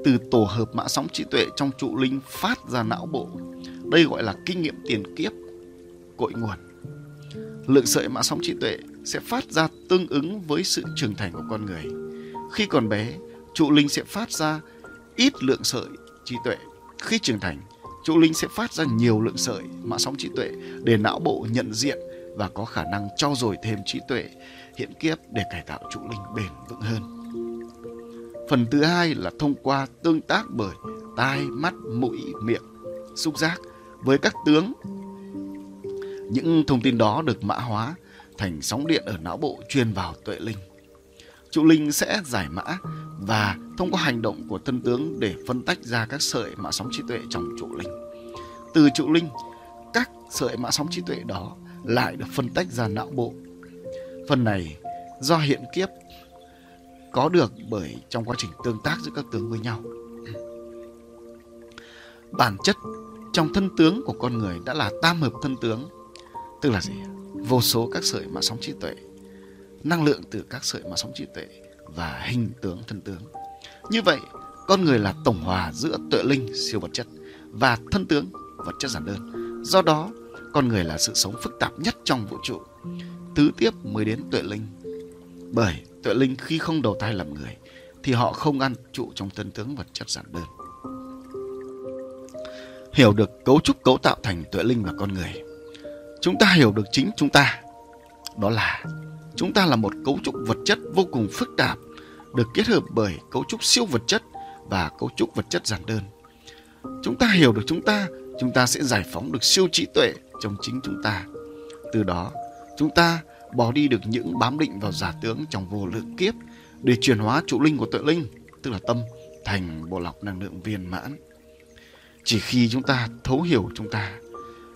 từ tổ hợp mã sóng trí tuệ trong trụ linh phát ra não bộ. Đây gọi là kinh nghiệm tiền kiếp, cội nguồn. Lượng sợi mã sóng trí tuệ sẽ phát ra tương ứng với sự trưởng thành của con người. Khi còn bé, trụ linh sẽ phát ra ít lượng sợi trí tuệ. Khi trưởng thành, chú linh sẽ phát ra nhiều lượng sợi mã sóng trí tuệ để não bộ nhận diện và có khả năng trau dồi thêm trí tuệ hiện kiếp để cải tạo trụ linh bền vững hơn. Phần thứ hai là thông qua tương tác bởi tai, mắt, mũi, miệng, xúc giác với các tướng. Những thông tin đó được mã hóa thành sóng điện ở não bộ truyền vào tuệ linh. Trụ linh sẽ giải mã và thông qua hành động của thân tướng để phân tách ra các sợi mã sóng trí tuệ trong trụ linh. Từ trụ linh, các sợi mã sóng trí tuệ đó lại được phân tách ra não bộ. Phần này do hiện kiếp có được bởi trong quá trình tương tác giữa các tướng với nhau. Bản chất trong thân tướng của con người đã là tam hợp thân tướng, tức là gì? Vô số các sợi mã sóng trí tuệ, năng lượng từ các sợi mã sóng trí tuệ và hình tướng thân tướng. Như vậy, con người là tổng hòa giữa tuệ linh siêu vật chất và thân tướng vật chất giản đơn. Do đó, con người là sự sống phức tạp nhất trong vũ trụ. Tứ tiếp mới đến tuệ linh. Bởi tuệ linh khi không đầu thai làm người thì họ không ăn trụ trong thân tướng vật chất giản đơn. Hiểu được cấu trúc cấu tạo thành tuệ linh và con người. Chúng ta hiểu được chính chúng ta. Đó là chúng ta là một cấu trúc vật chất vô cùng phức tạp được kết hợp bởi cấu trúc siêu vật chất và cấu trúc vật chất giản đơn. Chúng ta hiểu được chúng ta, chúng ta sẽ giải phóng được siêu trí tuệ trong chính chúng ta. Từ đó, chúng ta bỏ đi được những bám định vào giả tướng trong vô lượng kiếp để chuyển hóa trụ linh của tuệ linh, tức là tâm, thành bộ lọc năng lượng viên mãn. Chỉ khi chúng ta thấu hiểu chúng ta,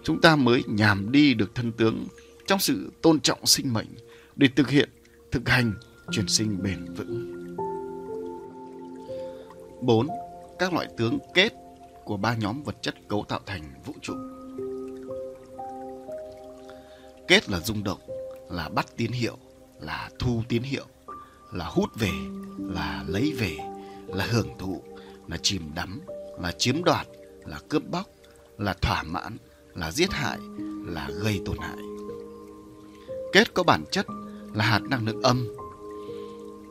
chúng ta mới nhàm đi được thân tướng trong sự tôn trọng sinh mệnh để thực hiện, thực hành chuyển sinh bền vững. 4. Các loại tướng kết của ba nhóm vật chất cấu tạo thành vũ trụ. Kết là rung động, là bắt tín hiệu, là thu tín hiệu, là hút về, là lấy về, là hưởng thụ, là chìm đắm, là chiếm đoạt, là cướp bóc, là thỏa mãn, là giết hại, là gây tổn hại. Kết có bản chất là hạt năng lượng âm.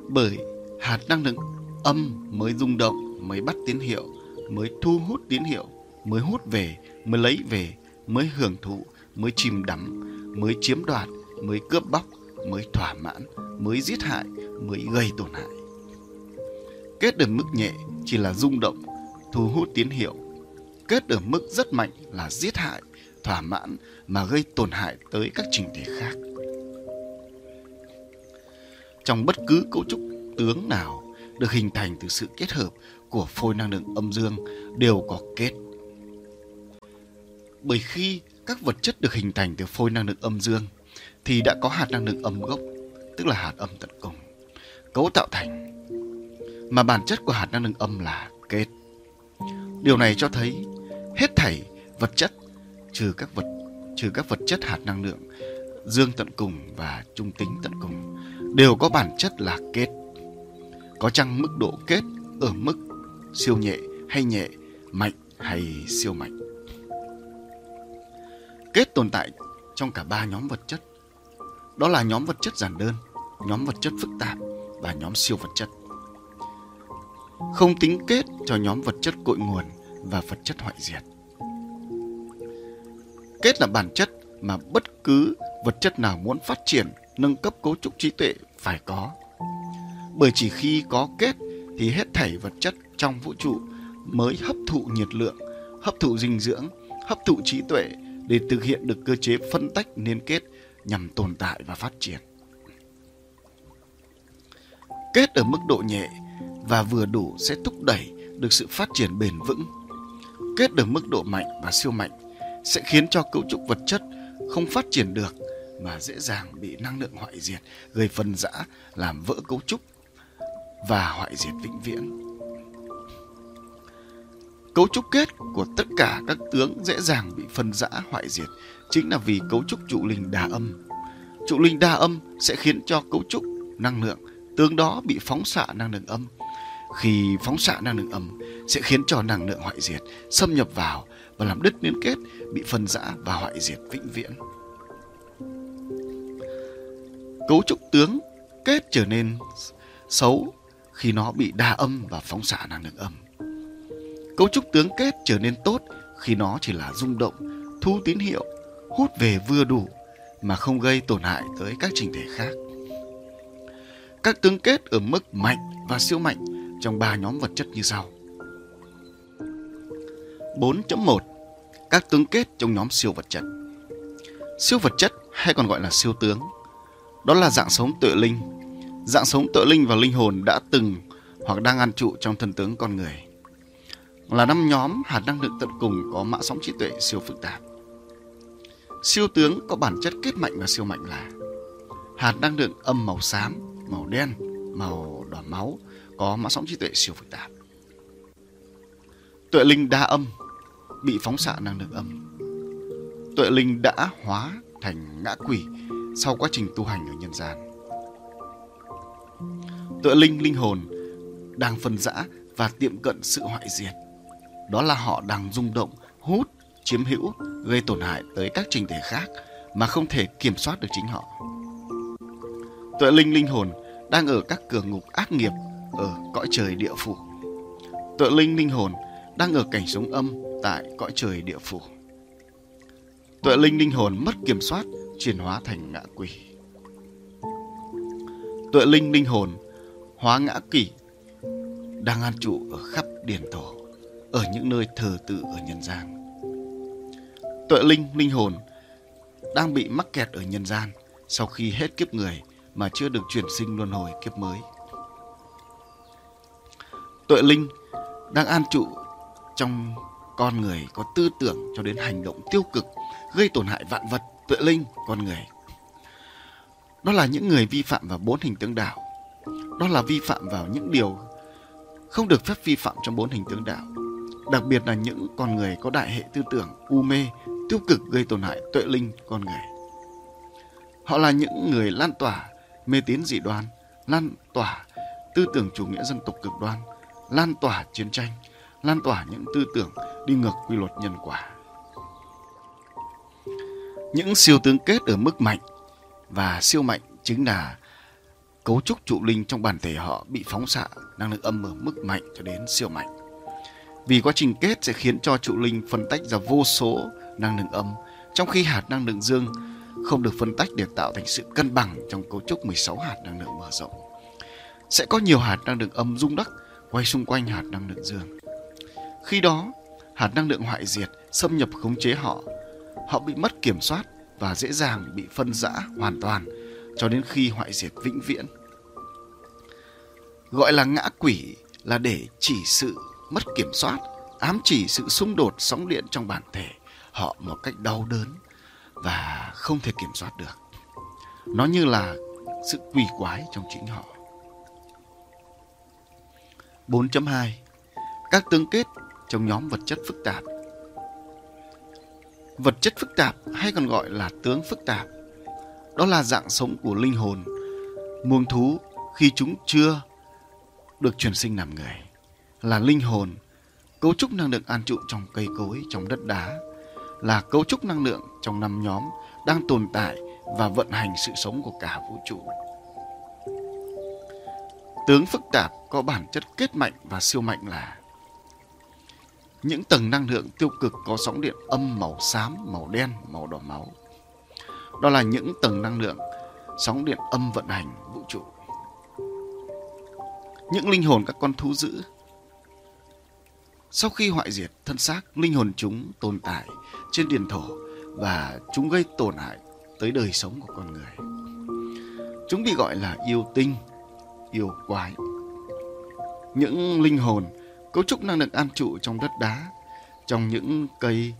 Bởi hạt năng lượng âm mới rung động, mới bắt tín hiệu, mới thu hút tín hiệu, mới hút về, mới lấy về, mới hưởng thụ, mới chìm đắm, mới chiếm đoạt, mới cướp bóc, mới thỏa mãn, mới giết hại, mới gây tổn hại. Kết ở mức nhẹ chỉ là rung động, thu hút tín hiệu. Kết ở mức rất mạnh là giết hại, thỏa mãn mà gây tổn hại tới các trình thể khác. Trong bất cứ cấu trúc tướng nào được hình thành từ sự kết hợp của phôi năng lượng âm dương đều có kết. Bởi khi các vật chất được hình thành từ phôi năng lượng âm dương thì đã có hạt năng lượng âm gốc, tức là hạt âm tận cùng, cấu tạo thành. Mà bản chất của hạt năng lượng âm là kết. Điều này cho thấy hết thảy vật chất trừ các vật trừ các vật chất hạt năng lượng dương tận cùng và trung tính tận cùng đều có bản chất là kết. Có chăng mức độ kết ở mức siêu nhẹ hay nhẹ, mạnh hay siêu mạnh. Kết tồn tại trong cả ba nhóm vật chất. Đó là nhóm vật chất giản đơn, nhóm vật chất phức tạp và nhóm siêu vật chất. Không tính kết cho nhóm vật chất cội nguồn và vật chất hoại diệt. Kết là bản chất mà bất cứ vật chất nào muốn phát triển, nâng cấp cấu trúc trí tuệ phải có. Bởi chỉ khi có kết thì hết thảy vật chất trong vũ trụ mới hấp thụ nhiệt lượng, hấp thụ dinh dưỡng, hấp thụ trí tuệ để thực hiện được cơ chế phân tách liên kết nhằm tồn tại và phát triển. Kết ở mức độ nhẹ và vừa đủ sẽ thúc đẩy được sự phát triển bền vững. Kết ở mức độ mạnh và siêu mạnh sẽ khiến cho cấu trúc vật chất không phát triển được mà dễ dàng bị năng lượng hoại diệt, gây phân rã, làm vỡ cấu trúc và hoại diệt vĩnh viễn. Cấu trúc kết của tất cả các tướng dễ dàng bị phân rã hoại diệt chính là vì cấu trúc trụ linh đa âm. Trụ linh đa âm sẽ khiến cho cấu trúc năng lượng tướng đó bị phóng xạ năng lượng âm. Khi phóng xạ năng lượng âm sẽ khiến cho năng lượng hoại diệt xâm nhập vào và làm đứt liên kết bị phân rã và hoại diệt vĩnh viễn. Cấu trúc tướng kết trở nên xấu khi nó bị đa âm và phóng xạ năng lượng âm. Cấu trúc tướng kết trở nên tốt khi nó chỉ là rung động, thu tín hiệu, hút về vừa đủ mà không gây tổn hại tới các trình thể khác. Các tướng kết ở mức mạnh và siêu mạnh trong ba nhóm vật chất như sau. 4.1 Các tướng kết trong nhóm siêu vật chất Siêu vật chất hay còn gọi là siêu tướng đó là dạng sống tự linh Dạng sống tự linh và linh hồn đã từng hoặc đang an trụ trong thân tướng con người là năm nhóm hạt năng lượng tận cùng có mã sóng trí tuệ siêu phức tạp. Siêu tướng có bản chất kết mạnh và siêu mạnh là hạt năng lượng âm màu xám, màu đen, màu đỏ máu có mã sóng trí tuệ siêu phức tạp. Tuệ linh đa âm bị phóng xạ năng lượng âm. Tuệ linh đã hóa thành ngã quỷ sau quá trình tu hành ở nhân gian. Tuệ linh linh hồn đang phân rã và tiệm cận sự hoại diệt đó là họ đang rung động, hút, chiếm hữu, gây tổn hại tới các trình thể khác mà không thể kiểm soát được chính họ. Tuệ linh linh hồn đang ở các cửa ngục ác nghiệp ở cõi trời địa phủ. Tuệ linh linh hồn đang ở cảnh sống âm tại cõi trời địa phủ. Tuệ linh linh hồn mất kiểm soát chuyển hóa thành ngã quỷ. Tuệ linh linh hồn hóa ngã quỷ đang an trụ ở khắp điển thổ ở những nơi thờ tự ở nhân gian. Tuệ linh, linh hồn đang bị mắc kẹt ở nhân gian sau khi hết kiếp người mà chưa được chuyển sinh luân hồi kiếp mới. Tuệ linh đang an trụ trong con người có tư tưởng cho đến hành động tiêu cực gây tổn hại vạn vật tuệ linh con người đó là những người vi phạm vào bốn hình tướng đạo đó là vi phạm vào những điều không được phép vi phạm trong bốn hình tướng đạo đặc biệt là những con người có đại hệ tư tưởng u mê, tiêu cực gây tổn hại tuệ linh con người. Họ là những người lan tỏa mê tín dị đoan, lan tỏa tư tưởng chủ nghĩa dân tộc cực đoan, lan tỏa chiến tranh, lan tỏa những tư tưởng đi ngược quy luật nhân quả. Những siêu tướng kết ở mức mạnh và siêu mạnh chính là cấu trúc trụ linh trong bản thể họ bị phóng xạ năng lượng âm ở mức mạnh cho đến siêu mạnh. Vì quá trình kết sẽ khiến cho trụ linh phân tách ra vô số năng lượng âm, trong khi hạt năng lượng dương không được phân tách để tạo thành sự cân bằng trong cấu trúc 16 hạt năng lượng mở rộng. Sẽ có nhiều hạt năng lượng âm rung đắc quay xung quanh hạt năng lượng dương. Khi đó, hạt năng lượng hoại diệt xâm nhập khống chế họ. Họ bị mất kiểm soát và dễ dàng bị phân rã hoàn toàn cho đến khi hoại diệt vĩnh viễn. Gọi là ngã quỷ là để chỉ sự mất kiểm soát, ám chỉ sự xung đột sóng điện trong bản thể họ một cách đau đớn và không thể kiểm soát được. Nó như là sự quỷ quái trong chính họ. 4.2 Các tương kết trong nhóm vật chất phức tạp Vật chất phức tạp hay còn gọi là tướng phức tạp. Đó là dạng sống của linh hồn, muông thú khi chúng chưa được chuyển sinh làm người. Là linh hồn, cấu trúc năng lượng an trụ trong cây cối, trong đất đá. Là cấu trúc năng lượng trong năm nhóm đang tồn tại và vận hành sự sống của cả vũ trụ. Tướng phức tạp có bản chất kết mạnh và siêu mạnh là những tầng năng lượng tiêu cực có sóng điện âm màu xám, màu đen, màu đỏ máu. Đó là những tầng năng lượng sóng điện âm vận hành vũ trụ. Những linh hồn các con thú dữ sau khi hoại diệt thân xác, linh hồn chúng tồn tại trên điền thổ và chúng gây tổn hại tới đời sống của con người. Chúng bị gọi là yêu tinh, yêu quái. Những linh hồn cấu trúc năng lượng an trụ trong đất đá, trong những cây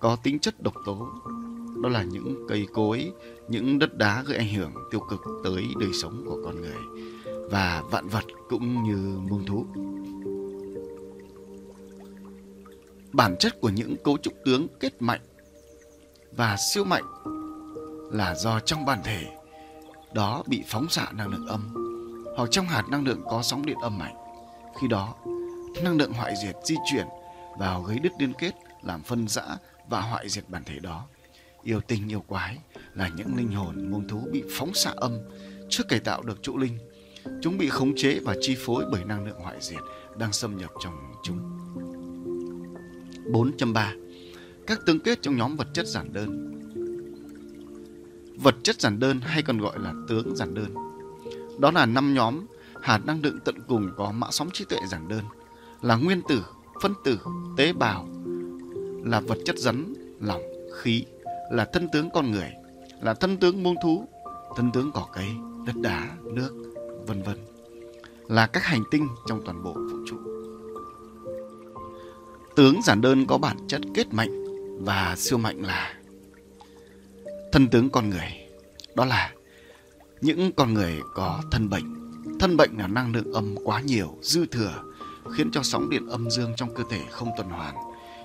có tính chất độc tố. Đó là những cây cối, những đất đá gây ảnh hưởng tiêu cực tới đời sống của con người và vạn vật cũng như muôn thú. Bản chất của những cấu trúc tướng kết mạnh và siêu mạnh là do trong bản thể đó bị phóng xạ năng lượng âm hoặc trong hạt năng lượng có sóng điện âm mạnh. Khi đó, năng lượng hoại diệt di chuyển vào gây đứt liên kết, làm phân rã và hoại diệt bản thể đó. Yêu tinh yêu quái là những linh hồn muôn thú bị phóng xạ âm trước cải tạo được trụ linh. Chúng bị khống chế và chi phối bởi năng lượng hoại diệt đang xâm nhập trong chúng. 4.3 Các tương kết trong nhóm vật chất giản đơn Vật chất giản đơn hay còn gọi là tướng giản đơn Đó là năm nhóm hạt năng lượng tận cùng có mã sóng trí tuệ giản đơn là nguyên tử, phân tử, tế bào, là vật chất rắn, lỏng, khí, là thân tướng con người, là thân tướng muôn thú, thân tướng cỏ cây, đất đá, nước, vân vân, là các hành tinh trong toàn bộ vũ trụ. Tướng giản đơn có bản chất kết mạnh và siêu mạnh là thân tướng con người. Đó là những con người có thân bệnh. Thân bệnh là năng lượng âm quá nhiều, dư thừa, khiến cho sóng điện âm dương trong cơ thể không tuần hoàn.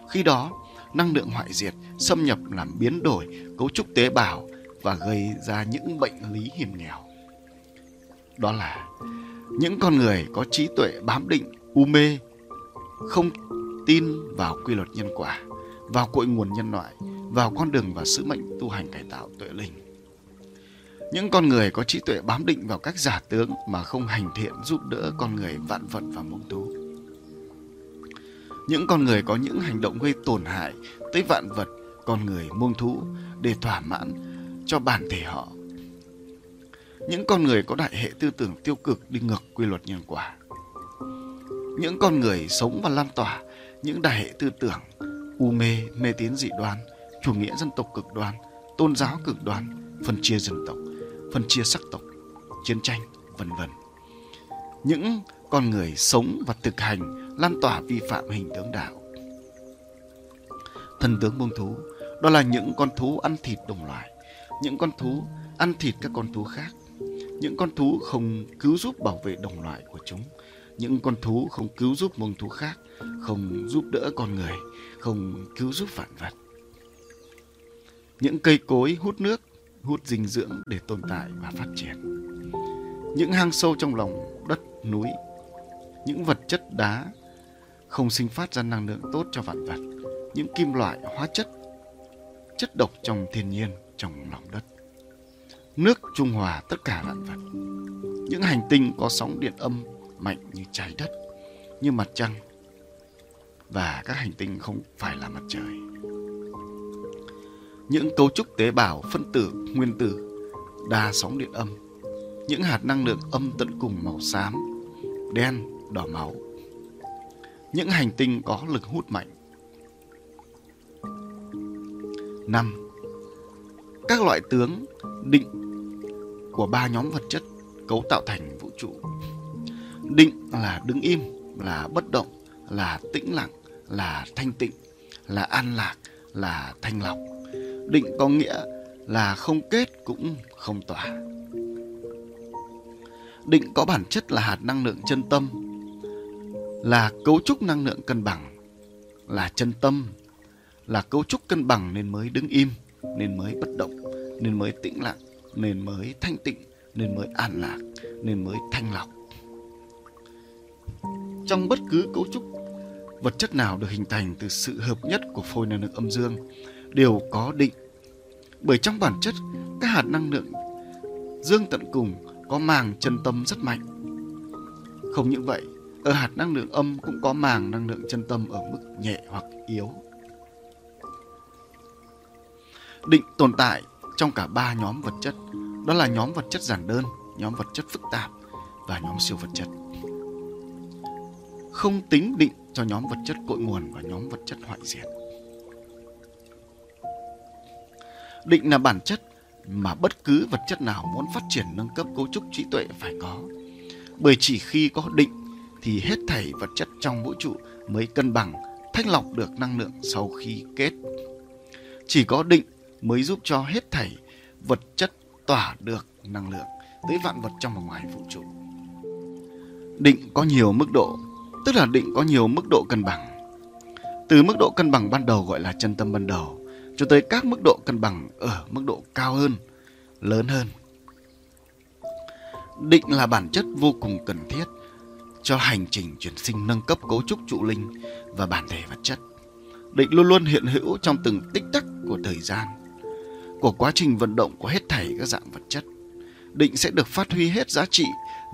Khi đó, năng lượng hoại diệt xâm nhập làm biến đổi cấu trúc tế bào và gây ra những bệnh lý hiểm nghèo. Đó là những con người có trí tuệ bám định, u mê, không tin vào quy luật nhân quả, vào cội nguồn nhân loại, vào con đường và sứ mệnh tu hành cải tạo tuệ linh. Những con người có trí tuệ bám định vào các giả tướng mà không hành thiện giúp đỡ con người vạn vật và mông thú những con người có những hành động gây tổn hại tới vạn vật, con người muông thú để thỏa mãn cho bản thể họ. Những con người có đại hệ tư tưởng tiêu cực đi ngược quy luật nhân quả. Những con người sống và lan tỏa những đại hệ tư tưởng u mê, mê tín dị đoan, chủ nghĩa dân tộc cực đoan, tôn giáo cực đoan, phân chia dân tộc, phân chia sắc tộc, chiến tranh, vân vân. Những con người sống và thực hành lan tỏa vi phạm hình tướng đạo. Thần tướng buông thú, đó là những con thú ăn thịt đồng loại, những con thú ăn thịt các con thú khác, những con thú không cứu giúp bảo vệ đồng loại của chúng, những con thú không cứu giúp muông thú khác, không giúp đỡ con người, không cứu giúp vạn vật. Những cây cối hút nước, hút dinh dưỡng để tồn tại và phát triển. Những hang sâu trong lòng đất, núi, những vật chất đá không sinh phát ra năng lượng tốt cho vạn vật, những kim loại, hóa chất, chất độc trong thiên nhiên, trong lòng đất. Nước trung hòa tất cả vạn vật. Những hành tinh có sóng điện âm mạnh như trái đất, như mặt trăng và các hành tinh không phải là mặt trời. những cấu trúc tế bào, phân tử, nguyên tử, đa sóng điện âm, những hạt năng lượng âm tận cùng màu xám, đen, đỏ máu, những hành tinh có lực hút mạnh. 5. Các loại tướng định của ba nhóm vật chất cấu tạo thành vũ trụ. Định là đứng im, là bất động, là tĩnh lặng, là thanh tịnh, là an lạc, là thanh lọc. Định có nghĩa là không kết cũng không tỏa. Định có bản chất là hạt năng lượng chân tâm, là cấu trúc năng lượng cân bằng, là chân tâm, là cấu trúc cân bằng nên mới đứng im, nên mới bất động, nên mới tĩnh lặng, nên mới thanh tịnh, nên mới an lạc, nên mới thanh lọc. Trong bất cứ cấu trúc vật chất nào được hình thành từ sự hợp nhất của phôi năng lượng âm dương đều có định. Bởi trong bản chất, các hạt năng lượng dương tận cùng có màng chân tâm rất mạnh. Không những vậy, ở hạt năng lượng âm cũng có màng năng lượng chân tâm ở mức nhẹ hoặc yếu. Định tồn tại trong cả ba nhóm vật chất, đó là nhóm vật chất giản đơn, nhóm vật chất phức tạp và nhóm siêu vật chất. Không tính định cho nhóm vật chất cội nguồn và nhóm vật chất hoại diệt. Định là bản chất mà bất cứ vật chất nào muốn phát triển nâng cấp cấu trúc trí tuệ phải có. Bởi chỉ khi có định thì hết thảy vật chất trong vũ trụ mới cân bằng, thanh lọc được năng lượng sau khi kết. Chỉ có định mới giúp cho hết thảy vật chất tỏa được năng lượng tới vạn vật trong và ngoài vũ trụ. Định có nhiều mức độ, tức là định có nhiều mức độ cân bằng. Từ mức độ cân bằng ban đầu gọi là chân tâm ban đầu, cho tới các mức độ cân bằng ở mức độ cao hơn, lớn hơn. Định là bản chất vô cùng cần thiết cho hành trình chuyển sinh nâng cấp cấu trúc trụ linh và bản thể vật chất. Định luôn luôn hiện hữu trong từng tích tắc của thời gian, của quá trình vận động của hết thảy các dạng vật chất. Định sẽ được phát huy hết giá trị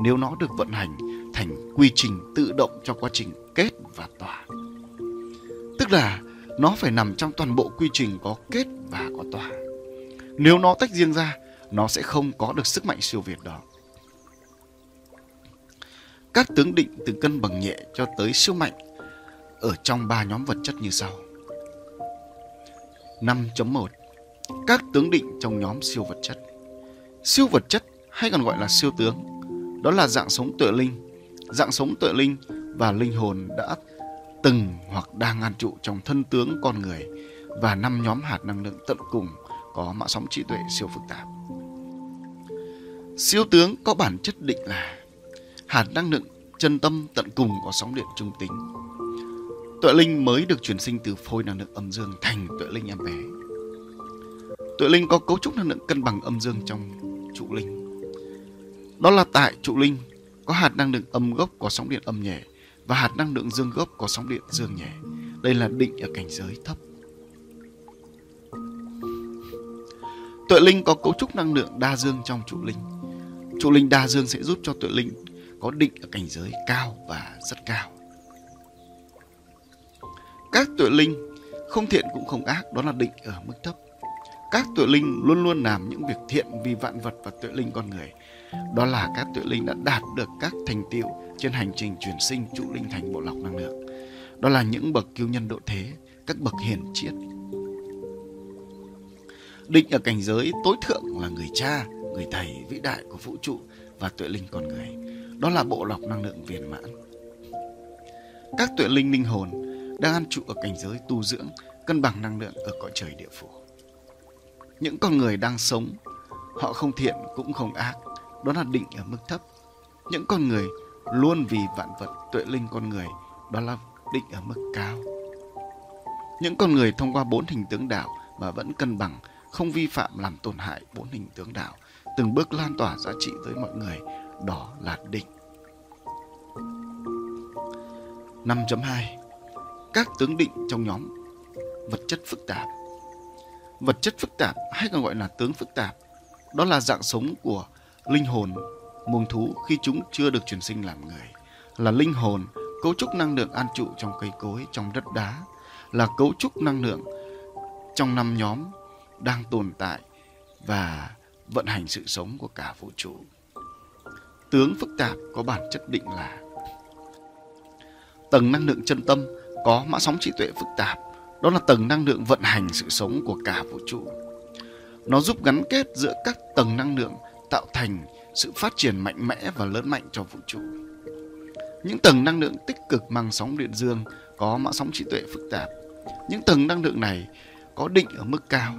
nếu nó được vận hành thành quy trình tự động cho quá trình kết và tỏa. Tức là nó phải nằm trong toàn bộ quy trình có kết và có tỏa. Nếu nó tách riêng ra, nó sẽ không có được sức mạnh siêu việt đó. Các tướng định từ cân bằng nhẹ cho tới siêu mạnh ở trong ba nhóm vật chất như sau. 5.1 Các tướng định trong nhóm siêu vật chất Siêu vật chất hay còn gọi là siêu tướng, đó là dạng sống tuệ linh. Dạng sống tuệ linh và linh hồn đã từng hoặc đang an trụ trong thân tướng con người và năm nhóm hạt năng lượng tận cùng có mạng sóng trí tuệ siêu phức tạp. Siêu tướng có bản chất định là hạt năng lượng chân tâm tận cùng có sóng điện trung tính. Tuệ linh mới được chuyển sinh từ phôi năng lượng âm dương thành tuệ linh em bé. Tuệ linh có cấu trúc năng lượng cân bằng âm dương trong trụ linh. Đó là tại trụ linh có hạt năng lượng âm gốc có sóng điện âm nhẹ và hạt năng lượng dương gốc có sóng điện dương nhẹ. Đây là định ở cảnh giới thấp. Tuệ linh có cấu trúc năng lượng đa dương trong trụ linh. Trụ linh đa dương sẽ giúp cho tuệ linh có định ở cảnh giới cao và rất cao. Các tuệ linh không thiện cũng không ác, đó là định ở mức thấp. Các tuệ linh luôn luôn làm những việc thiện vì vạn vật và tuệ linh con người. Đó là các tuệ linh đã đạt được các thành tựu trên hành trình chuyển sinh trụ linh thành bộ lọc năng lượng. Đó là những bậc cứu nhân độ thế, các bậc hiền triết. Định ở cảnh giới tối thượng là người cha, người thầy vĩ đại của vũ trụ và tuệ linh con người. Đó là bộ lọc năng lượng viên mãn. Các tuệ linh linh hồn đang ăn trụ ở cảnh giới tu dưỡng, cân bằng năng lượng ở cõi trời địa phủ. Những con người đang sống, họ không thiện cũng không ác, đó là định ở mức thấp. Những con người luôn vì vạn vật tuệ linh con người, đó là định ở mức cao. Những con người thông qua bốn hình tướng đạo mà vẫn cân bằng, không vi phạm làm tổn hại bốn hình tướng đạo, từng bước lan tỏa giá trị tới mọi người, đó là định. 5.2 Các tướng định trong nhóm vật chất phức tạp Vật chất phức tạp hay còn gọi là tướng phức tạp, đó là dạng sống của linh hồn, muông thú khi chúng chưa được chuyển sinh làm người là linh hồn, cấu trúc năng lượng an trụ trong cây cối, trong đất đá là cấu trúc năng lượng trong năm nhóm đang tồn tại và vận hành sự sống của cả vũ trụ. Tướng phức tạp có bản chất định là tầng năng lượng chân tâm có mã sóng trí tuệ phức tạp, đó là tầng năng lượng vận hành sự sống của cả vũ trụ. Nó giúp gắn kết giữa các tầng năng lượng tạo thành sự phát triển mạnh mẽ và lớn mạnh cho vũ trụ. Những tầng năng lượng tích cực mang sóng điện dương có mã sóng trí tuệ phức tạp. Những tầng năng lượng này có định ở mức cao.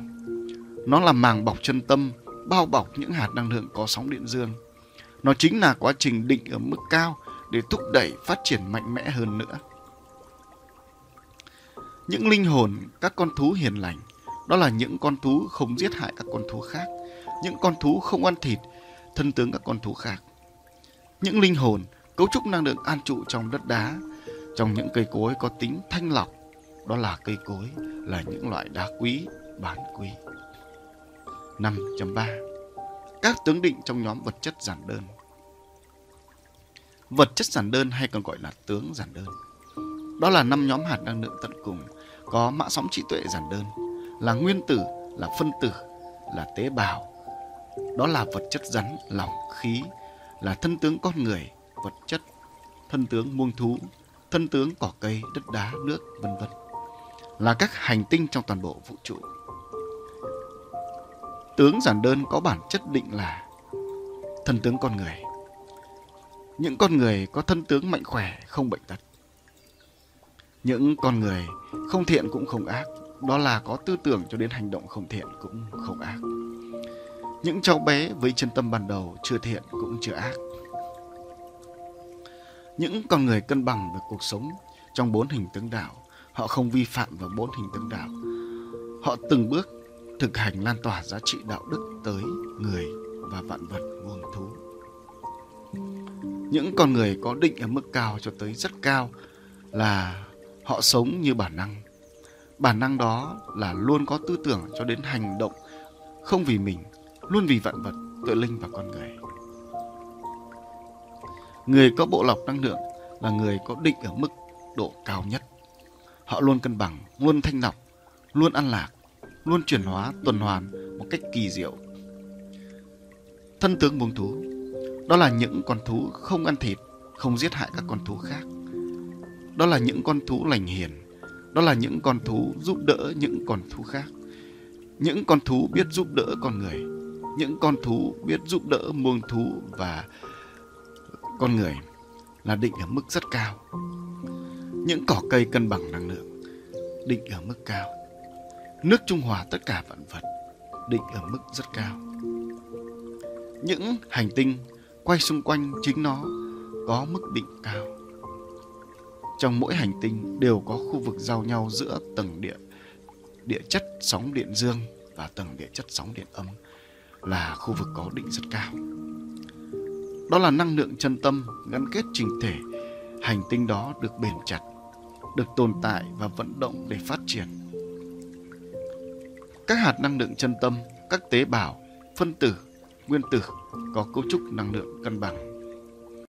Nó là màng bọc chân tâm, bao bọc những hạt năng lượng có sóng điện dương. Nó chính là quá trình định ở mức cao để thúc đẩy phát triển mạnh mẽ hơn nữa. Những linh hồn, các con thú hiền lành, đó là những con thú không giết hại các con thú khác, những con thú không ăn thịt, thân tướng các con thú khác. Những linh hồn, cấu trúc năng lượng an trụ trong đất đá, trong những cây cối có tính thanh lọc, đó là cây cối là những loại đá quý, bán quý. 5.3 Các tướng định trong nhóm vật chất giản đơn Vật chất giản đơn hay còn gọi là tướng giản đơn. Đó là năm nhóm hạt năng lượng tận cùng có mã sóng trí tuệ giản đơn, là nguyên tử, là phân tử, là tế bào. Đó là vật chất rắn, lỏng, khí, là thân tướng con người, vật chất, thân tướng muông thú, thân tướng cỏ cây, đất đá, nước, vân vân. Là các hành tinh trong toàn bộ vũ trụ. Tướng giản đơn có bản chất định là thân tướng con người, những con người có thân tướng mạnh khỏe, không bệnh tật. Những con người không thiện cũng không ác, đó là có tư tưởng cho đến hành động không thiện cũng không ác. Những cháu bé với chân tâm ban đầu chưa thiện cũng chưa ác. Những con người cân bằng về cuộc sống trong bốn hình tướng đạo, họ không vi phạm vào bốn hình tướng đạo. Họ từng bước thực hành lan tỏa giá trị đạo đức tới người và vạn vật muôn thú những con người có định ở mức cao cho tới rất cao là họ sống như bản năng. Bản năng đó là luôn có tư tưởng cho đến hành động, không vì mình, luôn vì vạn vật, tự linh và con người. Người có bộ lọc năng lượng là người có định ở mức độ cao nhất. Họ luôn cân bằng, luôn thanh lọc, luôn ăn lạc, luôn chuyển hóa, tuần hoàn một cách kỳ diệu. Thân tướng buông thú đó là những con thú không ăn thịt, không giết hại các con thú khác. Đó là những con thú lành hiền. Đó là những con thú giúp đỡ những con thú khác. Những con thú biết giúp đỡ con người. Những con thú biết giúp đỡ muông thú và con người là định ở mức rất cao. Những cỏ cây cân bằng năng lượng định ở mức cao. Nước trung hòa tất cả vạn vật định ở mức rất cao. Những hành tinh quay xung quanh chính nó có mức định cao. Trong mỗi hành tinh đều có khu vực giao nhau giữa tầng địa địa chất sóng điện dương và tầng địa chất sóng điện âm là khu vực có định rất cao. Đó là năng lượng chân tâm gắn kết trình thể, hành tinh đó được bền chặt, được tồn tại và vận động để phát triển. Các hạt năng lượng chân tâm, các tế bào, phân tử nguyên tử có cấu trúc năng lượng cân bằng.